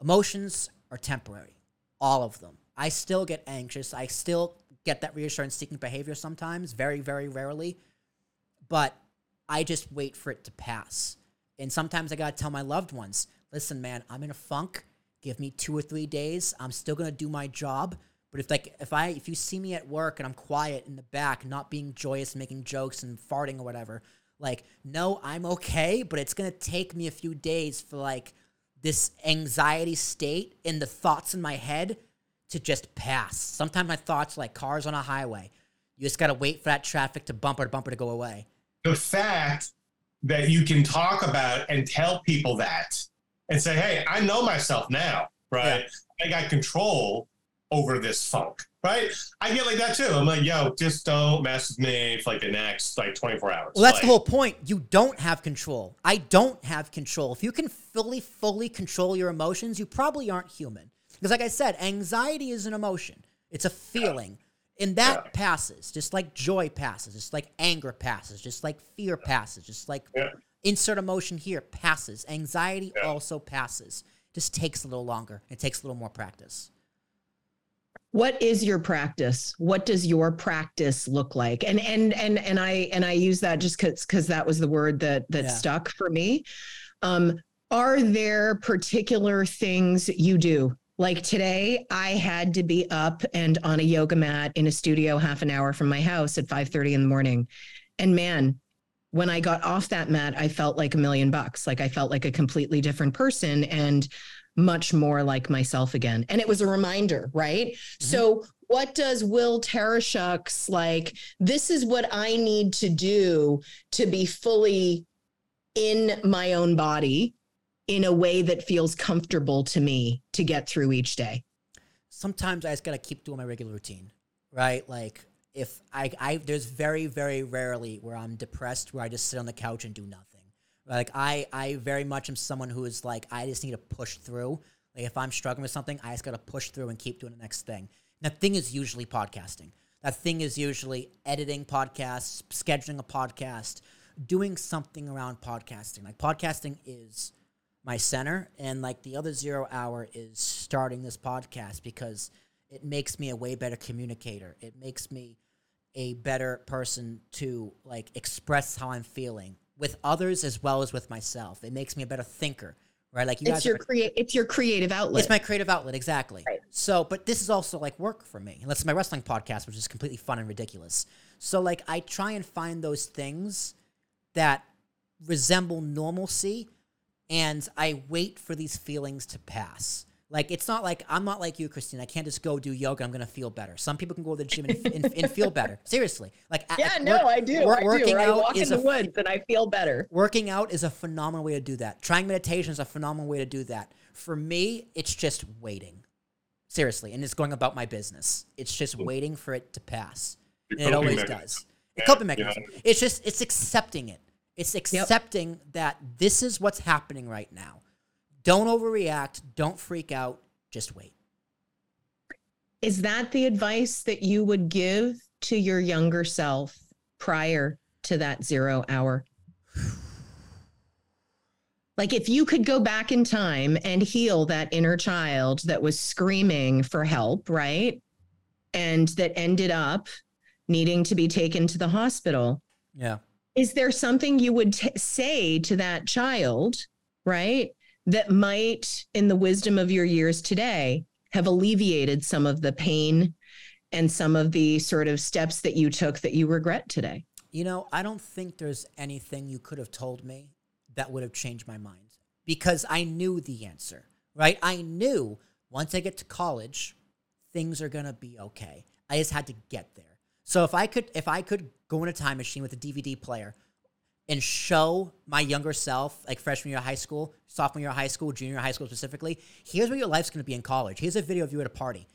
emotions are temporary, all of them. I still get anxious. I still get that reassurance seeking behavior sometimes, very, very rarely. But I just wait for it to pass. And sometimes I got to tell my loved ones, listen, man, I'm in a funk. Give me two or three days. I'm still going to do my job. But if like if I if you see me at work and I'm quiet in the back, not being joyous, making jokes and farting or whatever, like no, I'm okay, but it's going to take me a few days for like this anxiety state and the thoughts in my head to just pass. Sometimes my thoughts like cars on a highway. You just got to wait for that traffic to bumper to bumper to go away the fact that you can talk about and tell people that and say, hey, I know myself now, right? Yeah. I got control over this funk, right? I get like that too. I'm like, yo, just don't mess with me for like the next like 24 hours. Well, that's like, the whole point. You don't have control. I don't have control. If you can fully, fully control your emotions, you probably aren't human. Because, like I said, anxiety is an emotion, it's a feeling. And that yeah. passes, just like joy passes, just like anger passes, just like fear passes, just like yeah. insert emotion here passes. Anxiety yeah. also passes. Just takes a little longer. It takes a little more practice. what is your practice what does your practice look like and and and and i and i use that just because because that was the word that that Yeah. stuck for me um are there particular things you do like today i had to be up and on a yoga mat in a studio half an hour from my house at 5 30 in the morning and man when i got off that mat i felt like a million bucks like i felt like a completely different person and much more like myself again. And it was a reminder, right? Mm-hmm. So, what does Will Tarashuk's like? This is what I need to do to be fully in my own body in a way that feels comfortable to me to get through each day. sometimes I just gotta keep doing my regular routine, right? Like if I, I there's very very rarely where I'm depressed where I just sit on the couch and do nothing. Like I I very much am someone who is like I just need to push through. Like if I'm struggling with something, I just gotta push through and keep doing the next thing. And that thing is usually podcasting. That thing is usually editing podcasts, scheduling a podcast, doing something around podcasting. Like podcasting is my center and like the other zero hour is starting this podcast because it makes me a way better communicator. It makes me a better person to like express how i'm feeling with others as well as with myself. It makes me a better thinker right? Like you It's guys your create it's your creative outlet. it's my creative outlet exactly. Right. so but this is also like work for me. Unless it's my wrestling podcast which is completely fun and ridiculous. So like i try and find those things that resemble normalcy and I wait for these feelings to pass. Like it's not like I'm not like you, Christine. I can't just go do yoga. I'm gonna feel better. Some people can go to the gym and, and, and feel better. Seriously, like a- yeah, like, no, work- I do. wor- I working do. I out walk in is the a f- woods and I feel better. Working out is a phenomenal way to do that. Trying meditation is a phenomenal way to do that. For me, it's just waiting. Seriously, and it's going about my business. It's just waiting for it to pass. And it always does. A Yeah, coping yeah. mechanism. It's just it's accepting it. It's accepting that this is what's happening right now. Don't overreact. Don't freak out. Just wait. Is that the advice that you would give to your younger self prior to that zero hour? Like, if you could go back in time and heal that inner child that was screaming for help, right? And that ended up needing to be taken to the hospital, Yeah. Is there something you would t- say to that child, right? That might, in the wisdom of your years today, have alleviated some of the pain and some of the sort of steps that you took that you regret today? You know, I don't think there's anything you could have told me that would have changed my mind because I knew the answer, right? I knew once I get to college, things are going to be okay. I just had to get there. So if I could if I could go in a time machine with a DVD player and show my younger self, like freshman year of high school, sophomore year of high school, junior high school specifically, here's where your life's going to be in college. Here's a video of you at a party.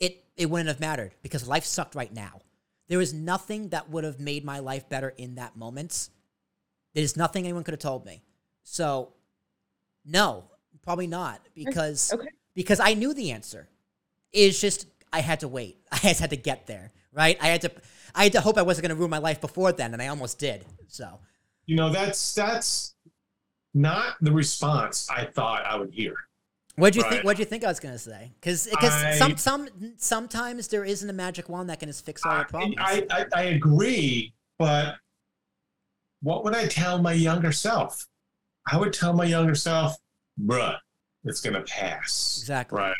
It it wouldn't have mattered because life sucked right now. There was nothing that would have made my life better in that moment. There's nothing anyone could have told me. So, no, probably not because Okay. because I knew the answer. It's just I had to wait. I just had to get there, right? I had to I had to hope I wasn't going to ruin my life before then, and I almost did. So, You know, that's that's not the response I thought I would hear. what do you Right. think? What do you think I was going to say? Because because some some sometimes there isn't a magic wand that can just fix all your problems. I, I, I agree, but what would I tell my younger self? I would tell my younger self, bruh, it's gonna pass. exactly. Right.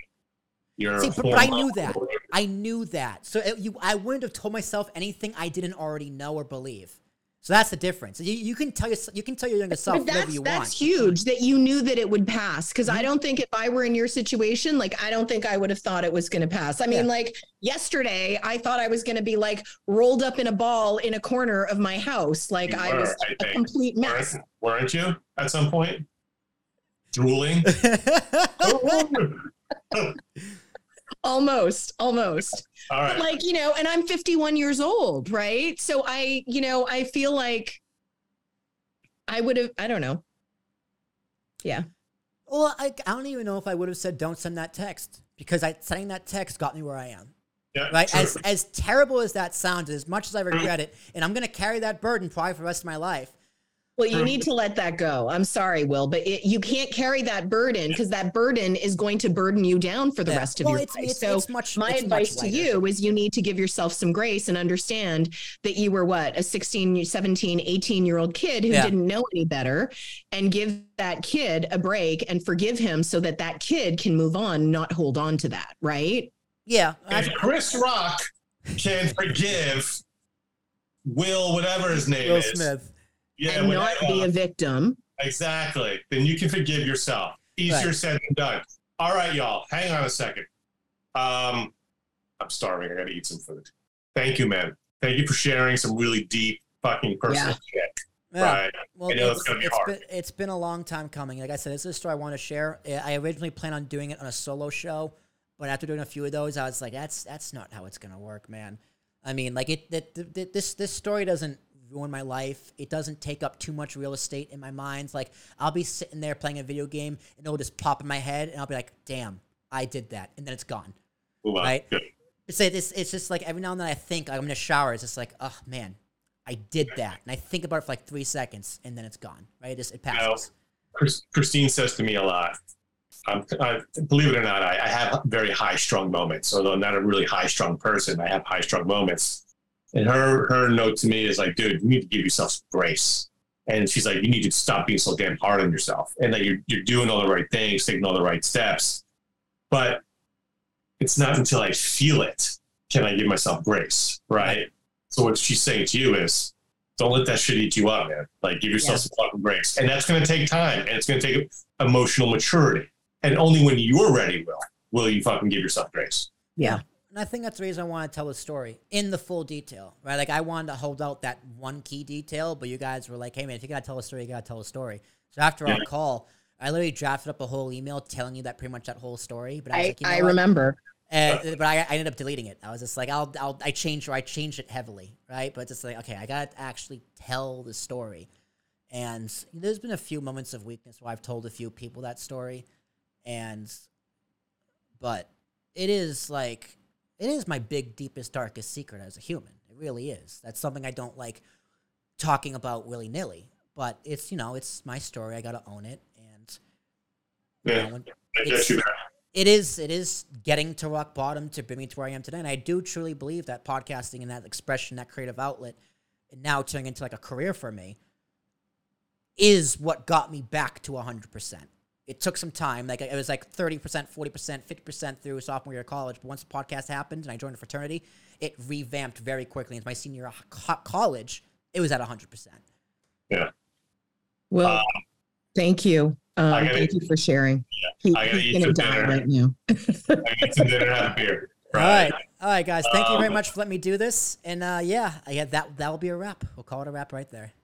You're See, but, but I knew that. I knew that. So it, you, I wouldn't have told myself anything I didn't already know or believe. So that's the difference. You, you can tell your, you can tell your younger self But whatever that's you that's want. huge that you knew that it would pass. Because Mm-hmm. I don't think if I were in your situation, like I don't think I would have thought it was going to pass. I mean, Yeah. like yesterday, I thought I was going to be like rolled up in a ball in a corner of my house, like You I were, was I a think. complete mess. Weren't, weren't you at some point? Drooling? Almost, almost. All right. like you know and i'm 51 years old right so i you know i feel like i would have i don't know yeah well, I, I don't even know if I would have said don't send that text because I, sending that text got me where I am. Yeah, Right? true. As as terrible as that sounds, as much as I regret it, and I'm going to carry that burden probably for the rest of my life. Well, you need to let that go. I'm sorry, Will, but it, you can't carry that burden because that burden is going to burden you down for the Yeah. rest of Well, your it's- life. it's- so it's much- my it's advice much to you is you need to give yourself some grace and understand that you were what a 16 17 18 year old kid who Yeah. didn't know any better and give that kid a break and forgive him so that that kid can move on not hold on to that right Yeah, I- If Chris Rock can forgive Will, whatever his name Will is, Smith. Yeah, and when- not be a victim exactly, then you can forgive yourself. Easier Right. said than done. All right, y'all, hang on a second. Um, I'm starving. I gotta eat some food. Thank you, man. Thank you for sharing some really deep, fucking personal shit. Yeah. Right. Well, know it's, it's be it's been it's been a long time coming. Like I said, this is a story I want to share. I originally planned on doing it on a solo show, but after doing a few of those, I was like, that's that's not how it's gonna work, man. I mean, like it, it, th- th- this this story doesn't ruin my life. It doesn't take up too much real estate in my mind. Like I'll be sitting there playing a video game, and it'll just pop in my head, and I'll be like, damn, I did that, and then it's gone. Move on. Right. Good. It's it's, it's just like every now and then I think I'm in a shower. It's just like, oh man, I did that, and I think about it for like three seconds, and then it's gone. Right? It just it passes. Chris, Christine says to me a lot. Um, I, believe it or not, I, I have very high strung moments. Although I'm not a really high strung person, I have high strung moments. And her her note to me is like, dude, you need to give yourself some grace. And she's like, you need to stop being so damn hard on yourself. And that you're you're doing all the right things, taking all the right steps. But it's not until I feel it can I give myself grace, right? So what she's saying to you is, don't let that shit eat you up, man. Like give yourself Yeah. some fucking grace, and that's going to take time, and it's going to take emotional maturity. And only when you're ready, will will you fucking give yourself grace. yeah And I think that's the reason I want to tell the story in the full detail, right? Like I wanted to hold out that one key detail, but you guys were like, "Hey man, if you gotta tell a story, you gotta tell a story." So after our call, I literally drafted up a whole email telling you that pretty much that whole story. But I i, like, you know I remember And, uh, but I, I ended up deleting it. I was just like, I'll, I'll, I changed or I changed it heavily, right? But it's like, okay, I got to actually tell the story. And there's been a few moments of weakness where I've told a few people that story. And, but it is like, it is my big, deepest, darkest secret as a human. It really is. That's something I don't like talking about willy nilly. But it's, you know, it's my story. I got to own it. And, Yeah, know, It's- guess you better. it is it is getting to rock bottom to bring me to where I am today. And I do truly believe that podcasting and that expression, that creative outlet, and now turning into like a career for me, is what got me back to hundred percent. It took some time. Like it was like thirty percent, forty percent, fifty percent through sophomore year of college. But once the podcast happened and I joined a fraternity, it revamped very quickly. Into my senior year of co- college, it was at hundred percent. Yeah. Well Um, thank you um, gotta- thank you for sharing Yeah, he, I gotta he's eat gonna some die dinner. right now I need some dinner, and have a beer. All right, Right. all right, guys. Thank you very Um, much for letting me do this. And uh, yeah, yeah, that that'll be a wrap. We'll call it a wrap right there.